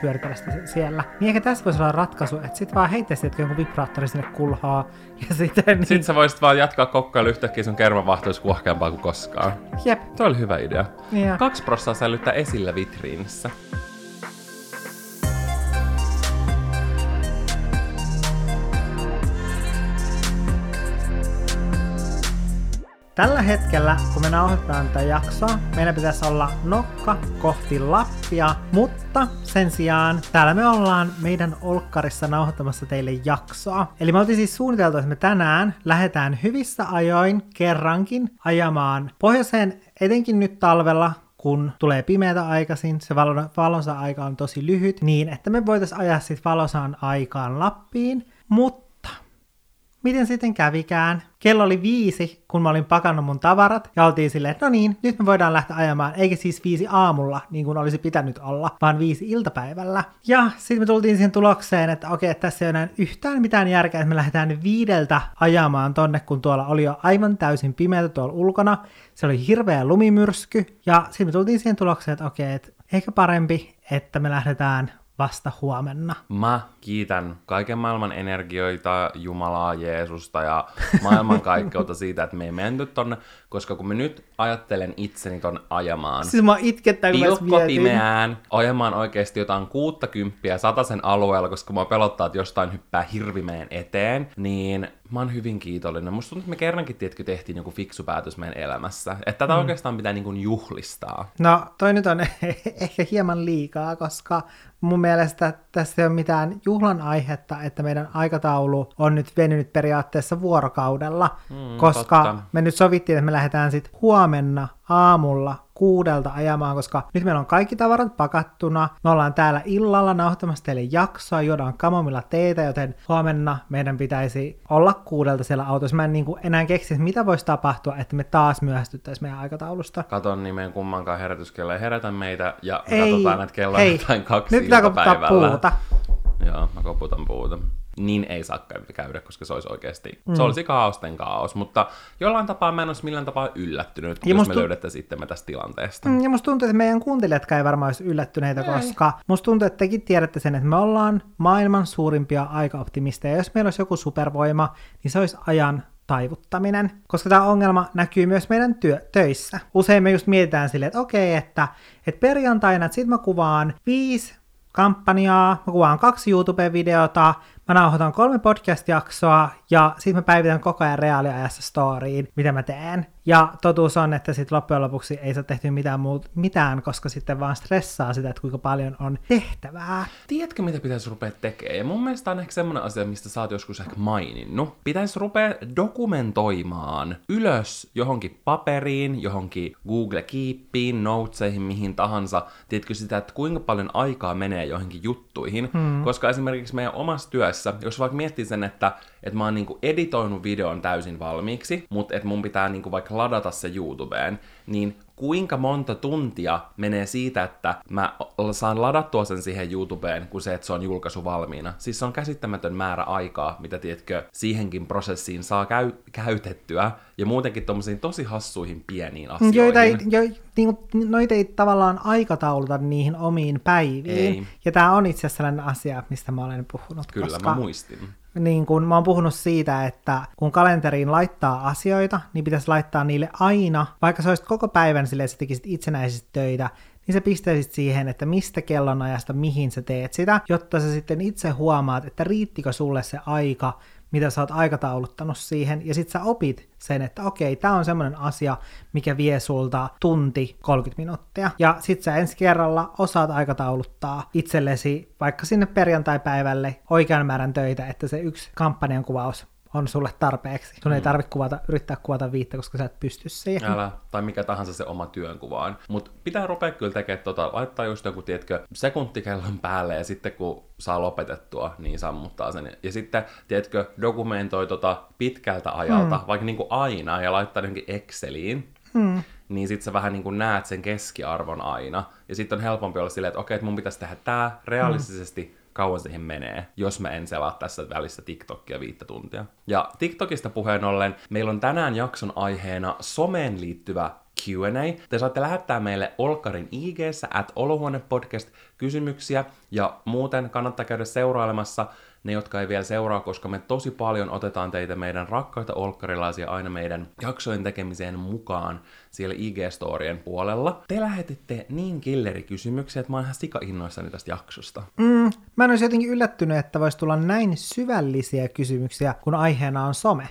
pyöritellä sitä siellä. Niin ehkä tässä voisi olla ratkaisu, että sit vaan heittäisit jonkun vibraattori sinne kulhaa, ja sitten niin... Sitten sä voisit vaan jatkaa kokkailu yhtäkkiä sun kermavahto olisi kuohkeampaa kuin koskaan. Jep. Tuo oli hyvä idea. Ja. Kaksi prossaa säilyttää esillä vitriinissä. Tällä hetkellä, kun me nauhoitetaan tätä jaksoa, meidän pitäisi olla nokka kohti Lappia, mutta sen sijaan täällä me ollaan meidän olkkarissa nauhoittamassa teille jaksoa. Eli me oltiin siis suunniteltu, että me tänään lähdetään hyvissä ajoin kerrankin ajamaan pohjoiseen, etenkin nyt talvella, kun tulee pimeätä aikaisin, se valon, valonsa aika on tosi lyhyt, niin että me voitaisiin ajaa sitten valosaan aikaan Lappiin, mutta miten sitten kävikään? Kello oli viisi, kun mä olin pakannut mun tavarat, ja oltiin silleen, että no niin, nyt me voidaan lähteä ajamaan, eikä siis viisi aamulla, niin kuin olisi pitänyt olla, vaan viisi iltapäivällä. Ja sitten me tultiin siihen tulokseen, että okei, että tässä ei ole enää yhtään mitään järkeä, että me lähdetään viideltä ajamaan tonne, kun tuolla oli jo aivan täysin pimeätä tuolla ulkona. Se oli hirveä lumimyrsky, ja sitten me tultiin siihen tulokseen, että okei, että ehkä parempi, että me lähdetään vasta huomenna. Mä kiitän kaiken maailman energioita, Jumalaa, Jeesusta ja maailmankaikkeutta siitä, että me ei menty tonne, koska kun mä nyt ajattelen itseni ton ajamaan, Siis mä itkettää, kun mä pilkko pimeään, ajamaan oikeasti jotain 60 sen alueella, koska mua pelottaa, että jostain hyppää hirvimeen eteen, niin mä oon hyvin kiitollinen. Musta tuntuu, että me kerrankin, tiedätkö, tehtiin joku fiksu päätös meidän elämässä. Että tätä mm. oikeastaan pitää niin kuin juhlistaa. No, toi nyt on ehkä hieman liikaa, koska mun mielestä tässä ei ole mitään juhlan aihetta, että meidän aikataulu on nyt venynyt periaatteessa vuorokaudella, mm, koska totta. me nyt sovittiin, että me lähdetään sitten huomenna aamulla kuudelta ajamaan, koska nyt meillä on kaikki tavarat pakattuna, me ollaan täällä illalla nauhoittamassa teille jaksoa, juodaan kamomilla teitä, joten huomenna meidän pitäisi olla kuudelta siellä autossa. Mä en niin kuin enää keksi, että mitä voisi tapahtua, että me taas myöhästyttäisiin meidän aikataulusta. Katon meidän kummankaan herätyskello ei herätä meitä, ja me Ei, katsotaan, että kello on jotain kaksi nyt pitää iltapäivällä. puuta. Joo, mä koputan puuta. Niin ei saa käydä, koska se olisi oikeasti, mm. se olisi kaaosten kaos, mutta jollain tapaa mä en olisi millään tapaa yllättynyt, Ja jos me tu- löydettäisiin itsemme tästä tilanteesta. Mm, Ja musta tuntuu, että meidän kuuntelijatkaan ei varmaan olisi yllättyneitä, koska musta tuntuu, että tekin tiedätte sen, että me ollaan maailman suurimpia aikaoptimisteja. Jos meillä olisi joku supervoima, niin se olisi ajan taivuttaminen, koska tämä ongelma näkyy myös meidän työ, töissä. Usein me just mietitään silleen, että okei, että, että perjantaina, että sit mä kuvaan viisi kampanjaa, mä kuvaan kaksi YouTube-videota, mä nauhoitan kolme podcast-jaksoa ja sitten mä päivitän koko ajan reaaliajassa storyin, mitä mä teen. Ja totuus on, että sitten loppujen lopuksi ei saa tehty mitään, muut, mitään, koska sitten vaan stressaa sitä, että kuinka paljon on tehtävää. Tiedätkö, mitä pitäisi rupea tekemään? Ja mun mielestä on ehkä semmoinen asia, mistä sä oot joskus ehkä maininnut. Pitäisi rupea dokumentoimaan ylös johonkin paperiin, johonkin Google Keepiin, notesihin, mihin tahansa. Tiedätkö sitä, että kuinka paljon aikaa menee johonkin juttuihin? Hmm. Koska esimerkiksi meidän omassa työssä, jos vaikka miettii sen, että, että mä oon niinku editoinut videon täysin valmiiksi, mutta että mun pitää niinku vaikka ladata se YouTubeen, niin kuinka monta tuntia menee siitä, että mä saan ladattua sen siihen YouTubeen, kuin se, että se on julkaisu valmiina. Siis se on käsittämätön määrä aikaa, mitä tiedätkö, siihenkin prosessiin saa käy- käytettyä, ja muutenkin tommosiin tosi hassuihin pieniin asioihin. Joita ei, jo, niinku, noita ei tavallaan aikatauluta niihin omiin päiviin. Ei. Ja tämä on itse asiassa sellainen asia, mistä mä olen puhunut. Kyllä, koska... mä muistin. Niin kun mä oon puhunut siitä, että kun kalenteriin laittaa asioita, niin pitäisi laittaa niille aina, vaikka sä olisit koko päivän silleen, että sä tekisit itsenäisesti töitä, niin sä pistäisit siihen, että mistä kellonajasta mihin sä teet sitä, jotta sä sitten itse huomaat, että riittikö sulle se aika, mitä sä oot aikatauluttanut siihen, ja sit sä opit sen, että okei, tää on semmoinen asia, mikä vie sulta tunti 30 minuuttia. Ja sit sä ensi kerralla osaat aikatauluttaa itsellesi vaikka sinne perjantai-päivälle oikean määrän töitä, että se yksi kampanjan kuvaus on sulle tarpeeksi. Sun ei tarvitse kuvata, yrittää kuvata viittä, koska sä et pysty siihen. Älä, tai mikä tahansa se oma työnkuva on. Mutta pitää rupea kyllä tekemään tota, laittaa just joku, tiedätkö, sekuntikellon päälle ja sitten kun saa lopetettua, niin sammuttaa sen. Ja sitten, tiedätkö, dokumentoi tota pitkältä ajalta, hmm. vaikka niin kuin aina, ja laittaa johonkin Exceliin, hmm. niin sitten sä vähän niin kuin näet sen keskiarvon aina. Ja sitten on helpompi olla silleen, että okei, että mun pitäisi tehdä tää realistisesti, hmm kauan siihen menee, jos mä en selaa tässä välissä TikTokia viittä tuntia. Ja TikTokista puheen ollen, meillä on tänään jakson aiheena someen liittyvä Q&A. Te saatte lähettää meille Olkkarin ig at olohuonepodcast kysymyksiä ja muuten kannattaa käydä seurailemassa ne, jotka ei vielä seuraa, koska me tosi paljon otetaan teitä meidän rakkaita olkkarilaisia aina meidän jaksojen tekemiseen mukaan siellä IG-storien puolella. Te lähetitte niin killerikysymyksiä, että mä oon ihan sika innoissani tästä jaksosta. Mm, mä en olisi jotenkin yllättynyt, että voisi tulla näin syvällisiä kysymyksiä, kun aiheena on some.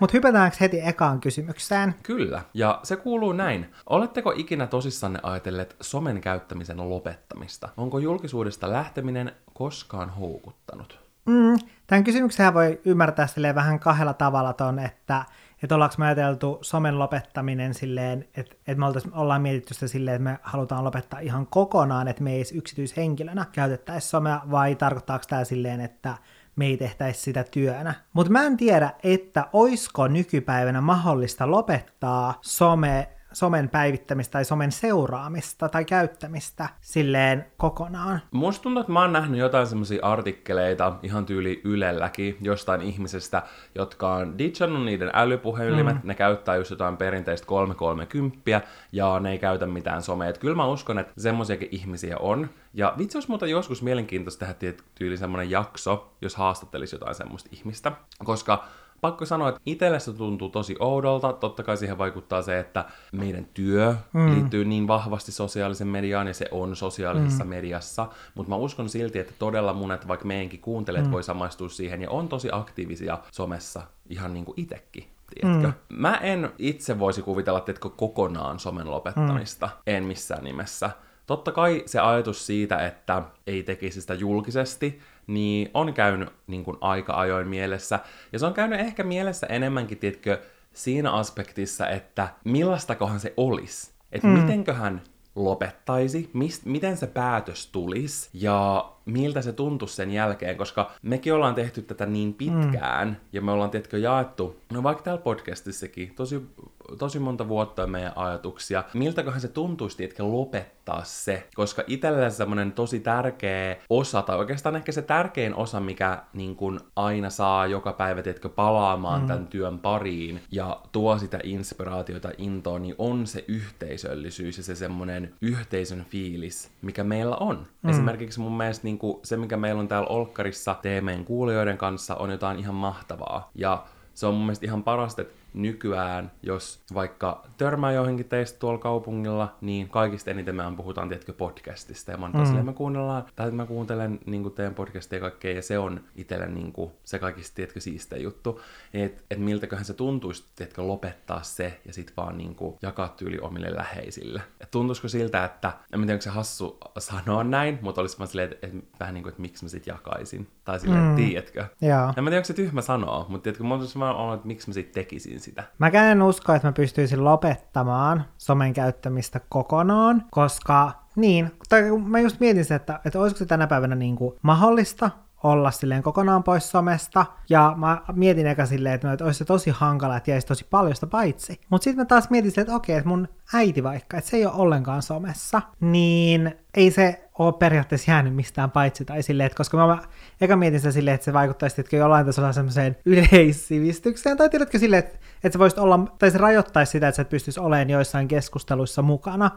Mutta hypätäänkö heti ekaan kysymykseen? Kyllä, ja se kuuluu näin. Oletteko ikinä tosissanne ajatelleet somen käyttämisen lopettamista? Onko julkisuudesta lähteminen koskaan houkuttanut? Mm, tämän kysymyksen voi ymmärtää silleen vähän kahdella tavalla ton, että että ollaanko me ajateltu somen lopettaminen silleen, että, että me ollaan mietitty sitä silleen, että me halutaan lopettaa ihan kokonaan, että me ei yksityishenkilönä käytettäisi somea, vai tarkoittaako tämä silleen, että me ei tehtäisi sitä työnä. Mutta mä en tiedä, että oisko nykypäivänä mahdollista lopettaa some somen päivittämistä tai somen seuraamista tai käyttämistä silleen kokonaan. Musta tuntuu, että mä oon nähnyt jotain semmoisia artikkeleita ihan tyyli Ylelläkin jostain ihmisestä, jotka on ditchannut niiden älypuhelimet, mm. ne käyttää just jotain perinteistä 330 ja ne ei käytä mitään somea. Et kyllä mä uskon, että semmoisiakin ihmisiä on. Ja vitsi olisi muuta joskus mielenkiintoista tehdä tyyli semmoinen jakso, jos haastattelisi jotain semmoista ihmistä, koska pakko sanoa, että itselle se tuntuu tosi oudolta. Totta kai siihen vaikuttaa se, että meidän työ mm. liittyy niin vahvasti sosiaalisen mediaan ja se on sosiaalisessa mm. mediassa. Mutta mä uskon silti, että todella monet, vaikka meidänkin kuuntelijat, mm. voi samaistua siihen ja on tosi aktiivisia somessa ihan niin kuin itsekin. Tiedätkö? Mm. Mä en itse voisi kuvitella, tiedätkö, kokonaan somen lopettamista. Mm. En missään nimessä. Totta kai se ajatus siitä, että ei tekisi sitä julkisesti, niin on käynyt niin kuin aika ajoin mielessä. Ja se on käynyt ehkä mielessä enemmänkin, tiedätkö, siinä aspektissa, että millaistakohan se olisi. Että mm. mitenköhän lopettaisi, mist, miten se päätös tulisi ja miltä se tuntuisi sen jälkeen, koska mekin ollaan tehty tätä niin pitkään mm. ja me ollaan tietkö jaettu, no vaikka täällä podcastissakin, tosi tosi monta vuotta meidän ajatuksia. Miltäköhän se tuntuisi, että lopettaa se? Koska itsellä semmoinen tosi tärkeä osa, tai oikeastaan ehkä se tärkein osa, mikä niin kun aina saa joka päivä, tiedätkö, palaamaan mm. tämän työn pariin ja tuo sitä inspiraatiota, intoa, niin on se yhteisöllisyys ja se semmoinen yhteisön fiilis, mikä meillä on. Mm. Esimerkiksi mun mielestä niin se, mikä meillä on täällä Olkkarissa teemeen kuulijoiden kanssa, on jotain ihan mahtavaa. Ja se on mun mielestä ihan parasta, että nykyään, jos vaikka törmää johonkin teistä tuolla kaupungilla, niin kaikista eniten me puhutaan, tietkö, podcastista. Ja mä, mm. silleen, me kuunnellaan, tai mä kuuntelen niin teidän podcastia ja kaikkea, ja se on itselle niin kuin, se kaikista, tiedätkö, siisteä juttu. Että et miltäköhän se tuntuisi, tiedätkö, lopettaa se, ja sitten vaan niin kuin, jakaa tyyli omille läheisille. Et tuntuisiko siltä, että, en tiedä, onko se hassu sanoa näin, mutta olisi vaan silleen, että, että vähän niin kuin, että miksi mä sit jakaisin. Tai silleen, mm. tiedätkö? Joo. En mä tiedä, onko se tyhmä sanoa, mutta tiedätkö, mä olisin vaan että miksi mä sit tekisin sitä. Mäkään en usko, että mä pystyisin lopettamaan somen käyttämistä kokonaan, koska niin, tai mä just mietin sitä, että, että olisiko se tänä päivänä niin kuin mahdollista olla silleen kokonaan pois somesta. Ja mä mietin eka silleen, että, että olisi se tosi hankala, että jäisi tosi paljon sitä paitsi. Mutta sitten mä taas mietin silleen, että okei, että mun äiti vaikka, että se ei ole ollenkaan somessa, niin ei se ole periaatteessa jäänyt mistään paitsi tai silleen, että koska mä, mä eka mietin sitä silleen, että se vaikuttaisi että jollain tasolla semmoiseen yleissivistykseen, tai tiedätkö silleen, että, että se voisi olla, tai se rajoittaisi sitä, että sä et pystyisi olemaan joissain keskusteluissa mukana,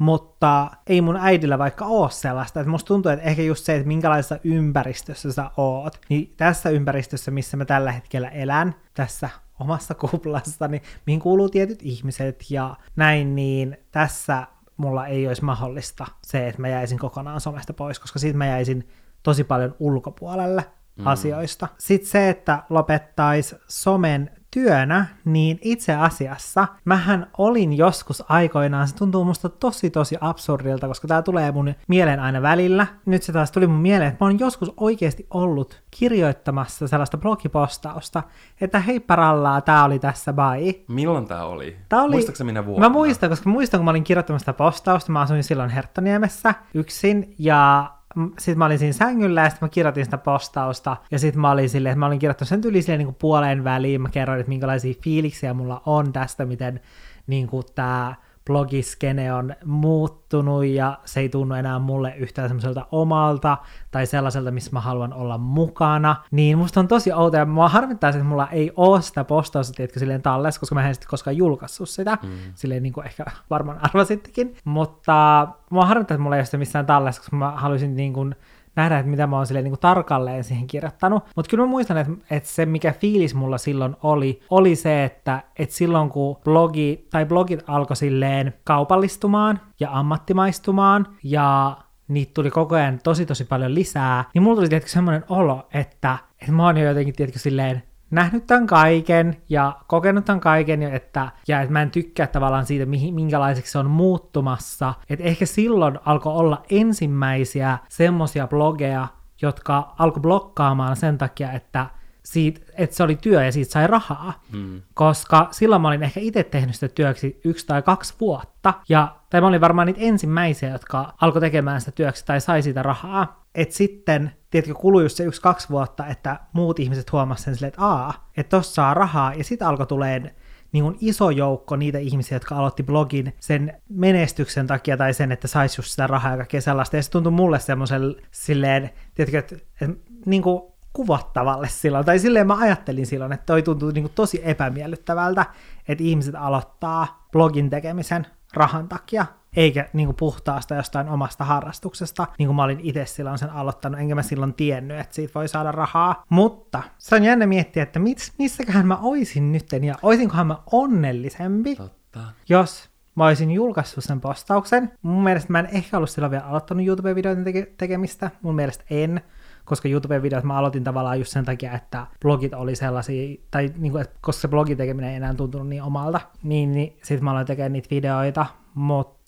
mutta ei mun äidillä vaikka ole sellaista. Että musta tuntuu, että ehkä just se, että minkälaisessa ympäristössä sä oot, niin tässä ympäristössä, missä mä tällä hetkellä elän, tässä omassa kuplassani, mihin kuuluu tietyt ihmiset ja näin, niin tässä mulla ei olisi mahdollista se, että mä jäisin kokonaan somesta pois, koska siitä mä jäisin tosi paljon ulkopuolelle mm. asioista. Sitten se, että lopettaisi somen työnä, niin itse asiassa mähän olin joskus aikoinaan, se tuntuu musta tosi tosi absurdilta, koska tää tulee mun mieleen aina välillä. Nyt se taas tuli mun mieleen, että mä oon joskus oikeasti ollut kirjoittamassa sellaista blogipostausta, että hei parallaa, tää oli tässä, bye. Milloin tää oli? Tää oli... Muistatko minä vuonna? Mä muistan, koska muistan, kun mä olin kirjoittamassa sitä postausta, mä asuin silloin Herttoniemessä yksin, ja sitten mä olin siinä sängyllä ja sitten mä kirjoitin sitä postausta ja sitten mä olin silleen, että mä olin kirjoittanut sen yli silleen niin puoleen väliin, mä kerroin, että minkälaisia fiiliksiä mulla on tästä, miten niin kuin tämä blogiskene on muuttunut ja se ei tunnu enää mulle yhtään semmoiselta omalta tai sellaiselta, missä mä haluan olla mukana, niin musta on tosi outo ja mua harmittaa, että mulla ei ole sitä postausta, tiedätkö, silleen tallessa, koska mä en sitten koskaan julkaissut sitä, mm. silleen niin kuin ehkä varmaan arvasittekin, mutta mua harmittaa, että mulla ei ole sitä missään tallessa, koska mä haluaisin niin kuin nähdä, että mitä mä oon silleen niin tarkalleen siihen kirjoittanut. Mutta kyllä mä muistan, että, että se mikä fiilis mulla silloin oli, oli se, että, että silloin kun blogi, tai blogit alkoi silleen kaupallistumaan ja ammattimaistumaan ja niitä tuli koko ajan tosi tosi paljon lisää, niin mulla tuli tietenkin semmoinen olo, että, että mä oon jo jotenkin tietenkin silleen nähnyt tämän kaiken ja kokenut tämän kaiken, että, ja että mä en tykkää tavallaan siitä, mihin, minkälaiseksi se on muuttumassa. Että ehkä silloin alkoi olla ensimmäisiä semmosia blogeja, jotka alkoi blokkaamaan sen takia, että siitä, että se oli työ ja siitä sai rahaa. Mm. Koska silloin mä olin ehkä itse tehnyt sitä työksi yksi tai kaksi vuotta. Ja, tai mä olin varmaan niitä ensimmäisiä, jotka alkoi tekemään sitä työksi tai sai siitä rahaa. Et sitten, tiedätkö, kului just se yksi-kaksi vuotta, että muut ihmiset huomasivat sen silleen, että aa, että tossa saa rahaa. Ja sitten alkoi tulee niin kuin iso joukko niitä ihmisiä, jotka aloitti blogin sen menestyksen takia tai sen, että saisi just sitä rahaa ja kaikkea sellaista. Ja se tuntui mulle semmoisen silleen, tiedätkö, että, että niin kuin kuvattavalle silloin, tai silleen mä ajattelin silloin, että toi tuntuu niin kuin tosi epämiellyttävältä, että ihmiset aloittaa blogin tekemisen rahan takia, eikä niin kuin puhtaasta jostain omasta harrastuksesta, niin kuin mä olin itse silloin sen aloittanut, enkä mä silloin tiennyt, että siitä voi saada rahaa. Mutta se on jännä miettiä, että mis, missäköhän mä oisin nytten, ja oisinkohan mä onnellisempi, Totta. jos mä olisin julkaissut sen postauksen. Mun mielestä mä en ehkä ollut silloin vielä aloittanut YouTube-videoiden teke- tekemistä, mun mielestä en, koska YouTube-videot mä aloitin tavallaan just sen takia, että blogit oli sellaisia, tai niin kuin, että koska se blogin tekeminen ei enää tuntunut niin omalta, niin, niin sitten mä aloin tekemään niitä videoita, mutta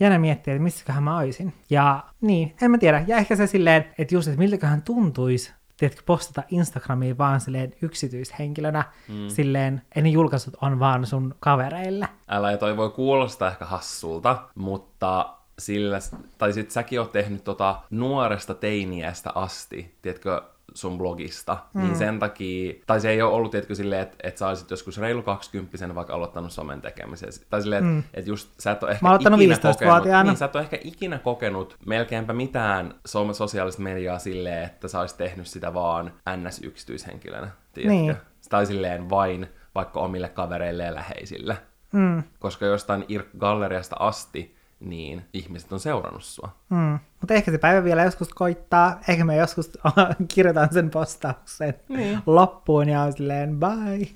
jännä miettiä, että missäköhän mä olisin. Ja niin, en mä tiedä. Ja ehkä se silleen, että just, että miltäköhän tuntuisi tiedätkö, postata Instagramiin vaan silleen yksityishenkilönä, mm. silleen, en julkaisut on vaan sun kavereille. Älä, ja toi voi kuulostaa ehkä hassulta, mutta sillä, tai sit säkin oot tehnyt tota nuoresta teiniästä asti, tiedätkö, sun blogista, mm. niin sen takia, tai se ei ole ollut, tiedätkö, silleen, että, että sä olisit joskus reilu 20 vaikka aloittanut somen tekemisen, tai silleen, mm. että, että just sä et ole ehkä Mä ikinä 15 kokenut, niin, sä et ole ehkä ikinä kokenut melkeinpä mitään sosiaalista mediaa silleen, että sä olisit tehnyt sitä vaan NS-yksityishenkilönä, tiedätkö? Niin. Tai silleen vain vaikka omille kavereille ja läheisille. Mm. Koska jostain Irk-galleriasta asti niin ihmiset on seurannut sua. Mm. Mutta ehkä se päivä vielä joskus koittaa, ehkä me joskus kirjoitan sen postauksen niin. loppuun ja on silleen bye.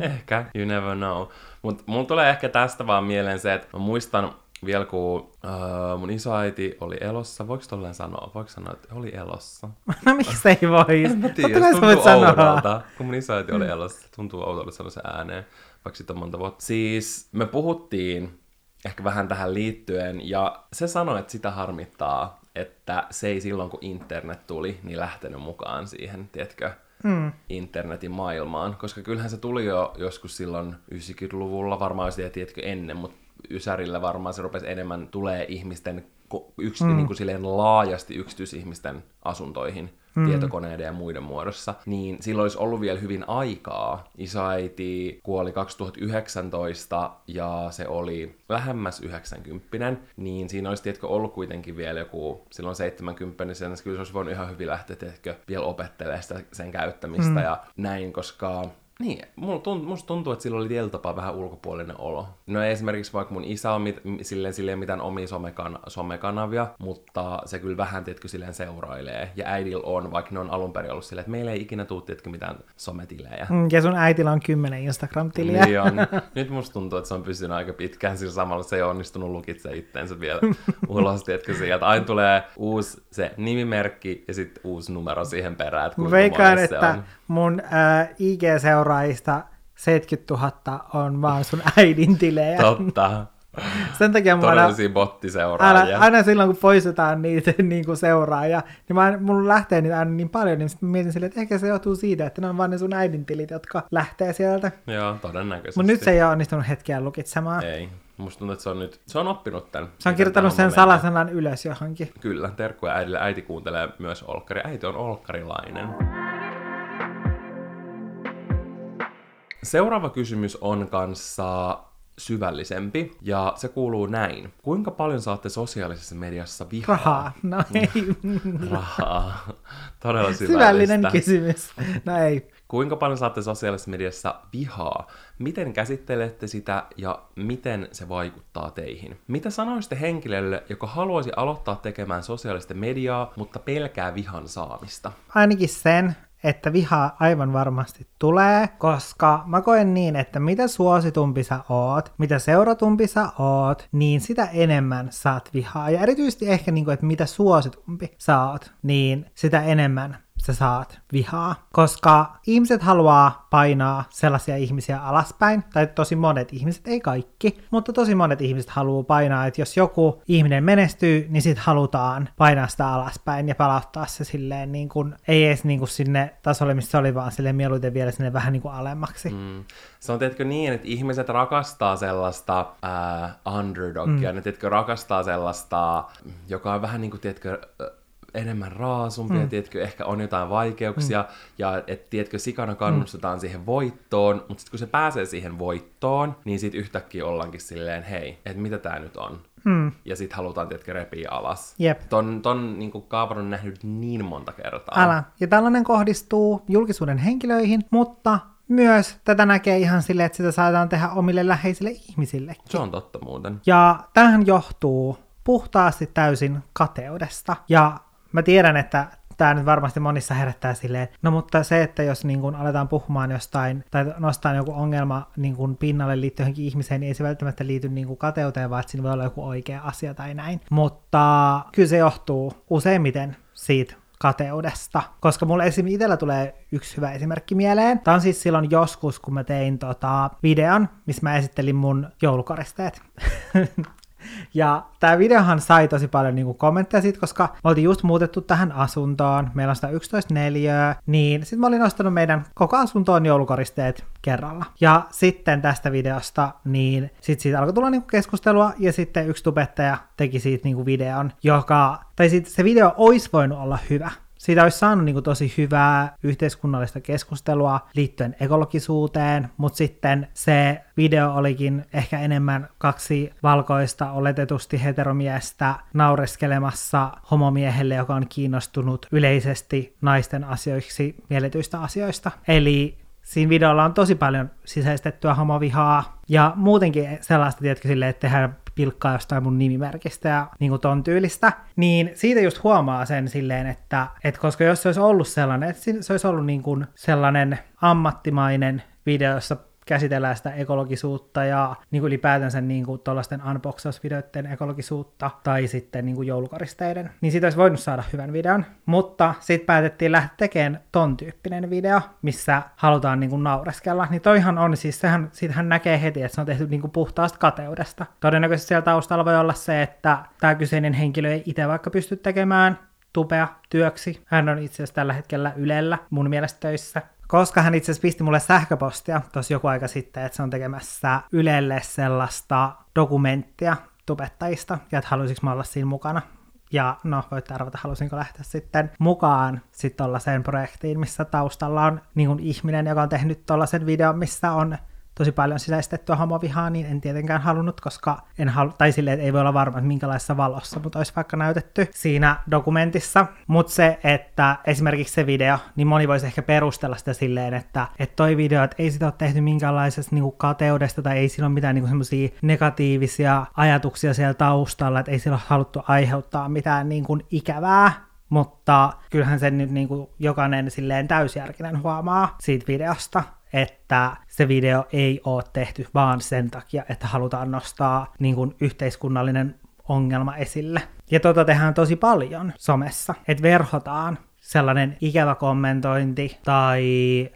ehkä, you never know. Mutta mulla tulee ehkä tästä vaan mieleen se, että mä muistan vielä kun uh, mun isoäiti oli elossa, voiko tolleen sanoa? Voiko sanoa, että oli elossa? no miksi ei voi? En mä tiedä, tuntuu oudolta. Kun mun isoäiti oli elossa, tuntuu oudolta sanoa se ääneen, vaikka sitten on monta vuotta. Siis me puhuttiin ehkä vähän tähän liittyen, ja se sanoi, että sitä harmittaa, että se ei silloin, kun internet tuli, niin lähtenyt mukaan siihen, tiedätkö, mm. internetin maailmaan, koska kyllähän se tuli jo joskus silloin 90-luvulla, varmaan sitä tiedätkö ennen, mutta Ysärillä varmaan se rupesi enemmän tulee ihmisten, yksi, mm. niin kuin silleen laajasti yksityisihmisten asuntoihin mm. tietokoneiden ja muiden muodossa, niin silloin olisi ollut vielä hyvin aikaa. Isoäiti kuoli 2019 ja se oli lähemmäs 90, niin siinä olisi tiedätkö, ollut kuitenkin vielä joku silloin 70, niin kyllä se olisi voinut ihan hyvin lähteä tiedätkö, vielä opettelemaan sitä, sen käyttämistä mm. ja näin, koska niin, musta tuntuu, että sillä oli tietyllä tapaa vähän ulkopuolinen olo. No esimerkiksi vaikka mun isä on mit, silleen, silleen mitään omia somekan, somekanavia, mutta se kyllä vähän, tietkö silleen seurailee. Ja äidillä on, vaikka ne on alun perin ollut silleen, että meillä ei ikinä tuu, tietkö mitään sometilejä. Mm, ja sun äitillä on kymmenen Instagram-tiliä. Niin on. Nyt musta tuntuu, että se on pysynyt aika pitkään sillä samalla, se ei onnistunut lukitse itteensä vielä ulos, tietkö sieltä. Aina tulee uusi se nimimerkki ja sitten uusi numero siihen perään. Että Veikkaan, että on. mun äh, IG-seura seuraajista 70 000 on vaan sun äidin tilejä. Totta. Sen takia mä aina, bottiseuraajia. Aina, aina silloin, kun poistetaan niitä niin kuin seuraajia, niin mä, mulla lähtee niitä aina niin paljon, niin sitten mietin silleen, että ehkä se johtuu siitä, että ne on vaan ne sun äidin tilit, jotka lähtee sieltä. Joo, todennäköisesti. Mutta nyt se ei ole onnistunut hetkeä lukitsemaan. Ei. Musta tuntuu, että se on nyt, se on oppinut tämän. Se on kirjoittanut sen salasanan ylös johonkin. Kyllä, terkkuja äidille. Äiti kuuntelee myös Olkkari. Äiti on olkkarilainen. Seuraava kysymys on kanssa syvällisempi, ja se kuuluu näin. Kuinka paljon saatte sosiaalisessa mediassa vihaa? Rahaa. No ei. Rahaa. Todella. Syvällinen kysymys. No ei. Kuinka paljon saatte sosiaalisessa mediassa vihaa? Miten käsittelette sitä ja miten se vaikuttaa teihin? Mitä sanoisitte henkilölle, joka haluaisi aloittaa tekemään sosiaalista mediaa, mutta pelkää vihan saamista? Ainakin sen, että vihaa aivan varmasti tulee, koska mä koen niin, että mitä suositumpi sä oot, mitä seuratumpi sä oot, niin sitä enemmän saat vihaa. Ja erityisesti ehkä niin kuin, että mitä suositumpi sä oot, niin sitä enemmän sä saat vihaa, koska ihmiset haluaa painaa sellaisia ihmisiä alaspäin, tai tosi monet ihmiset, ei kaikki, mutta tosi monet ihmiset haluaa painaa, että jos joku ihminen menestyy, niin sit halutaan painaa sitä alaspäin ja palauttaa se silleen niin kuin, ei edes niin kuin sinne tasolle, missä se oli, vaan silleen mieluiten vielä sinne vähän niin kuin alemmaksi. Mm. Se on tietkö niin, että ihmiset rakastaa sellaista uh, underdogia, mm. ne tietkö rakastaa sellaista, joka on vähän niin kuin, tiedätkö, enemmän raasumpia, mm. tiedätkö, ehkä on jotain vaikeuksia, mm. ja että tiedätkö, sikana kannustetaan mm. siihen voittoon, mutta sitten kun se pääsee siihen voittoon, niin sitten yhtäkkiä ollaankin silleen, hei, että mitä tämä nyt on? Mm. Ja sitten halutaan, tiedätkö, repiä alas. Jep. Ton, ton niin kaavan on nähnyt niin monta kertaa. Älä. Ja tällainen kohdistuu julkisuuden henkilöihin, mutta myös tätä näkee ihan silleen, että sitä saadaan tehdä omille läheisille ihmisille. Se on totta muuten. Ja tähän johtuu puhtaasti täysin kateudesta. Ja mä tiedän, että tämä nyt varmasti monissa herättää silleen, no mutta se, että jos niin kun aletaan puhumaan jostain tai nostaa joku ongelma niin kun pinnalle liittyen johonkin ihmiseen, niin ei se välttämättä liity niin kun kateuteen, vaan että siinä voi olla joku oikea asia tai näin. Mutta kyllä se johtuu useimmiten siitä kateudesta, koska mulle esim. itsellä tulee yksi hyvä esimerkki mieleen. Tämä on siis silloin joskus, kun mä tein tota videon, missä mä esittelin mun joulukoristeet. Ja tämä videohan sai tosi paljon niinku kommentteja siitä, koska me oltiin just muutettu tähän asuntoon, meillä on sitä 11 neliöä, niin sitten mä olin nostanut meidän koko asuntoon joulukoristeet kerralla. Ja sitten tästä videosta, niin sitten siitä alkoi tulla niinku keskustelua, ja sitten yksi tubettaja teki siitä niinku videon, joka, tai siitä se video olisi voinut olla hyvä, siitä olisi saanut niin kuin tosi hyvää yhteiskunnallista keskustelua liittyen ekologisuuteen, mutta sitten se video olikin ehkä enemmän kaksi valkoista oletetusti heteromiestä naureskelemassa homomiehelle, joka on kiinnostunut yleisesti naisten asioiksi mielletyistä asioista. Eli siinä videolla on tosi paljon sisäistettyä homovihaa ja muutenkin sellaista, tiedätkö, silleen, että tehdään pilkkaa jostain mun nimimerkistä ja niin kuin ton tyylistä, niin siitä just huomaa sen silleen, että, että koska jos se olisi ollut sellainen, että se olisi ollut niin kuin sellainen ammattimainen video, jossa käsitellään sitä ekologisuutta ja niin kuin ylipäätänsä niin kuin tuollaisten unboxausvideoiden ekologisuutta tai sitten niin kuin joulukaristeiden, niin siitä olisi voinut saada hyvän videon. Mutta sitten päätettiin lähteä tekemään ton tyyppinen video, missä halutaan niin kuin naureskella. Niin toihan on siis, sehän, siitähän näkee heti, että se on tehty niin kuin puhtaasta kateudesta. Todennäköisesti siellä taustalla voi olla se, että tämä kyseinen henkilö ei itse vaikka pysty tekemään tupea työksi. Hän on itse asiassa tällä hetkellä Ylellä mun mielestä töissä koska hän itse asiassa pisti mulle sähköpostia tosi joku aika sitten, että se on tekemässä Ylelle sellaista dokumenttia tubettajista, ja että haluaisinko mä olla siinä mukana. Ja no, voitte arvata, halusinko lähteä sitten mukaan sitten tuollaiseen projektiin, missä taustalla on niin ihminen, joka on tehnyt tuollaisen videon, missä on tosi paljon sisäistettyä homovihaa, niin en tietenkään halunnut, koska en halu, tai silleen, että ei voi olla varma, että minkälaisessa valossa, mutta olisi vaikka näytetty siinä dokumentissa. Mutta se, että esimerkiksi se video, niin moni voisi ehkä perustella sitä silleen, että, että toi video, että ei sitä ole tehty minkäänlaisesta niin kateudesta tai ei sillä ole mitään niin semmoisia negatiivisia ajatuksia siellä taustalla, että ei sillä ole haluttu aiheuttaa mitään niin kuin ikävää, mutta kyllähän sen nyt niin kuin jokainen silleen täysjärkinen huomaa siitä videosta, että se video ei ole tehty vaan sen takia, että halutaan nostaa niin kuin yhteiskunnallinen ongelma esille. Ja tota tehdään tosi paljon somessa, että verhotaan sellainen ikävä kommentointi tai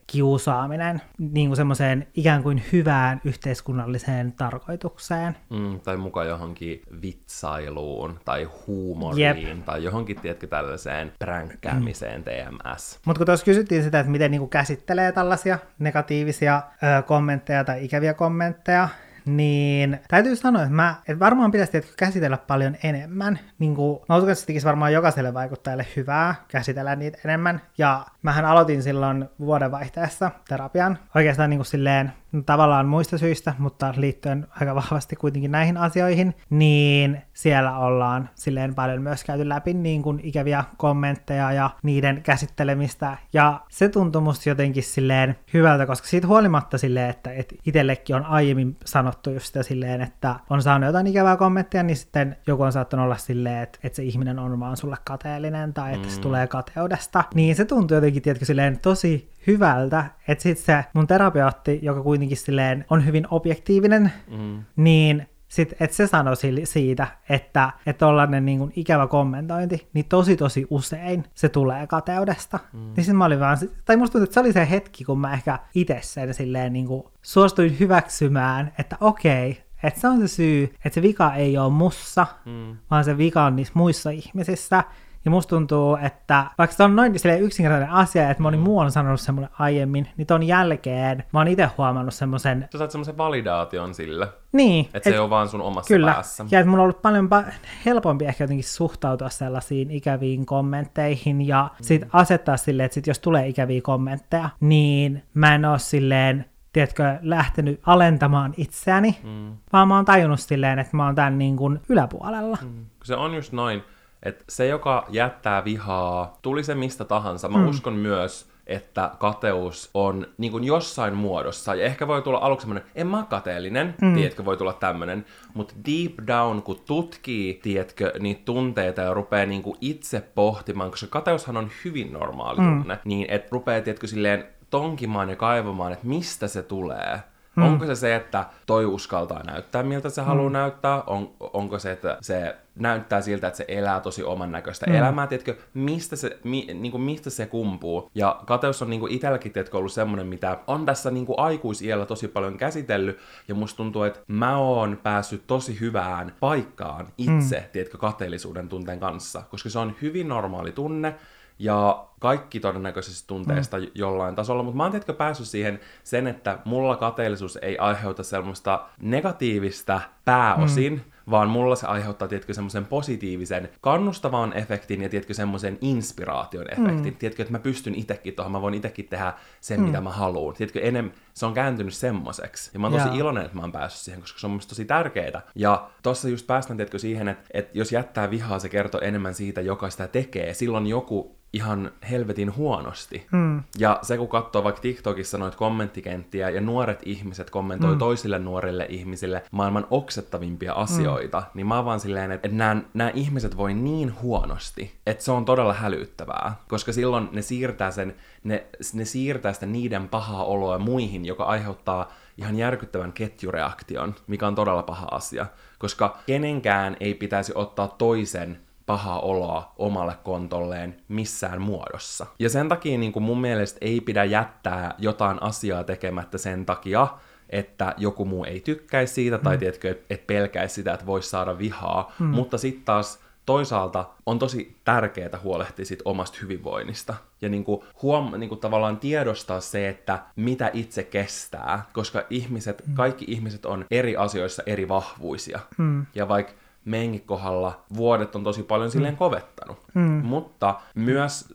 kiusaaminen niin kuin semmoiseen ikään kuin hyvään yhteiskunnalliseen tarkoitukseen. Mm, tai mukaan johonkin vitsailuun tai huumoriin Jep. tai johonkin, tiedätkö, tällaiseen pränkkäämiseen mm. TMS. Mutta kun tuossa kysyttiin sitä, että miten niin kuin käsittelee tällaisia negatiivisia ö, kommentteja tai ikäviä kommentteja, niin täytyy sanoa, että, mä, että varmaan pitäisi tietysti käsitellä paljon enemmän. Niin kuin, mä uskon, että se varmaan jokaiselle vaikuttajalle hyvää käsitellä niitä enemmän. Ja mähän aloitin silloin vuodenvaihteessa terapian. Oikeastaan niin kuin silleen tavallaan muista syistä, mutta liittyen aika vahvasti kuitenkin näihin asioihin, niin siellä ollaan silleen paljon myös käyty läpi niin kuin ikäviä kommentteja ja niiden käsittelemistä, ja se tuntui musta jotenkin silleen hyvältä, koska siitä huolimatta silleen, että, että itsellekin on aiemmin sanottu just sitä silleen, että on saanut jotain ikävää kommenttia, niin sitten joku on saattanut olla silleen, että, että se ihminen on vaan sulle kateellinen tai että se mm. tulee kateudesta, niin se tuntuu jotenkin, tiedätkö, silleen tosi hyvältä, että sitten se mun terapeutti, joka kuitenkin silleen on hyvin objektiivinen, mm. niin sit, että se sanoi siitä, että, että tollainen niin kuin ikävä kommentointi, niin tosi tosi usein se tulee kateudesta. Mm. Niin sitten mä olin vaan, tai musta tuntuu, että se oli se hetki, kun mä ehkä itse sen silleen niin kuin suostuin hyväksymään, että okei, että se on se syy, että se vika ei ole mussa, mm. vaan se vika on niissä muissa ihmisissä. Ja musta tuntuu, että vaikka se on noin yksinkertainen asia, että moni muu on sanonut semmoinen aiemmin, niin ton jälkeen mä oon itse huomannut semmoisen... Sä saat semmoisen validaation sille. Niin. Että et, se ei ole vaan sun omassa kyllä. päässä. Ja että mulla on ollut paljon pa- helpompi ehkä jotenkin suhtautua sellaisiin ikäviin kommentteihin ja mm. sit asettaa silleen, että sit jos tulee ikäviä kommentteja, niin mä en oo silleen tiedätkö, lähtenyt alentamaan itseäni, mm. vaan mä oon tajunnut silleen, että mä oon tämän niin kuin yläpuolella. Mm. Se on just noin, että se, joka jättää vihaa, tuli se mistä tahansa, mä mm. uskon myös, että kateus on niin kuin jossain muodossa, ja ehkä voi tulla aluksi semmoinen, en mä kateellinen, mm. tiedätkö, voi tulla tämmöinen, mutta deep down, kun tutkii, tiedätkö, niitä tunteita ja rupeaa niin kuin itse pohtimaan, koska kateushan on hyvin normaali mm. tunne, niin että rupeaa, tiedätkö, silleen tonkimaan ja kaivamaan, että mistä se tulee. Hmm. Onko se se, että toi uskaltaa näyttää, miltä se hmm. haluaa näyttää? On, onko se, että se näyttää siltä, että se elää tosi oman näköistä hmm. elämää? Tiedätkö, mistä se, mi, niin kuin mistä se kumpuu? Ja kateus on niin kuin itselläkin tiedätkö, ollut semmoinen, mitä on tässä niin kuin aikuisiellä tosi paljon käsitellyt. Ja musta tuntuu, että mä oon päässyt tosi hyvään paikkaan itse, hmm. tiedätkö, kateellisuuden tunteen kanssa. Koska se on hyvin normaali tunne. Ja kaikki todennäköisesti tunteesta mm. jollain tasolla, mutta mä oon tietkö päässyt siihen sen, että mulla kateellisuus ei aiheuta sellaista negatiivista pääosin, mm vaan mulla se aiheuttaa, tietkö, semmoisen positiivisen kannustavan efektin ja, tietkö, semmoisen inspiraation efektin. Mm. Tiedätkö, että mä pystyn itsekin tuohon, mä voin itsekin tehdä sen, mm. mitä mä haluan. Tiedätkö, enem, se on kääntynyt semmoiseksi. Ja mä oon tosi yeah. iloinen, että mä oon päässyt siihen, koska se on musta tosi tärkeää. Ja tossa just päästään, tiedätkö, siihen, että, että jos jättää vihaa, se kertoo enemmän siitä, joka sitä tekee. Silloin joku ihan helvetin huonosti. Mm. Ja se kun katsoo vaikka TikTokissa noita kommenttikenttiä ja nuoret ihmiset kommentoi mm. toisille nuorille ihmisille maailman oksettavimpia mm. asioita, mm. niin mä oon vaan silleen, että, että nämä, nämä ihmiset voi niin huonosti, että se on todella hälyttävää, koska silloin ne siirtää sen, ne, ne siirtää sitä niiden pahaa oloa muihin, joka aiheuttaa ihan järkyttävän ketjureaktion, mikä on todella paha asia, koska kenenkään ei pitäisi ottaa toisen pahaa oloa omalle kontolleen missään muodossa. Ja sen takia niin kuin mun mielestä ei pidä jättää jotain asiaa tekemättä sen takia, että joku muu ei tykkäisi siitä, tai mm. tiedätkö, et, et pelkäisi sitä, että voisi saada vihaa, mm. mutta sitten taas toisaalta on tosi tärkeää huolehtia sit omasta hyvinvoinnista ja niinku huom, niinku tavallaan tiedostaa se, että mitä itse kestää, koska ihmiset, mm. kaikki ihmiset on eri asioissa eri vahvuisia. Mm. Ja vaikka meidänkin kohdalla vuodet on tosi paljon silleen mm. kovettanut. Mm. Mutta myös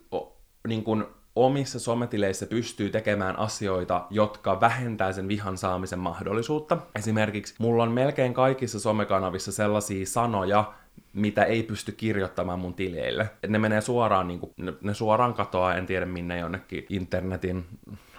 niin kun, omissa sometileissä pystyy tekemään asioita, jotka vähentää sen vihan saamisen mahdollisuutta. Esimerkiksi mulla on melkein kaikissa somekanavissa sellaisia sanoja, mitä ei pysty kirjoittamaan mun tileille. Et ne menee suoraan, niin kuin, ne, ne suoraan katoaa, en tiedä minne jonnekin internetin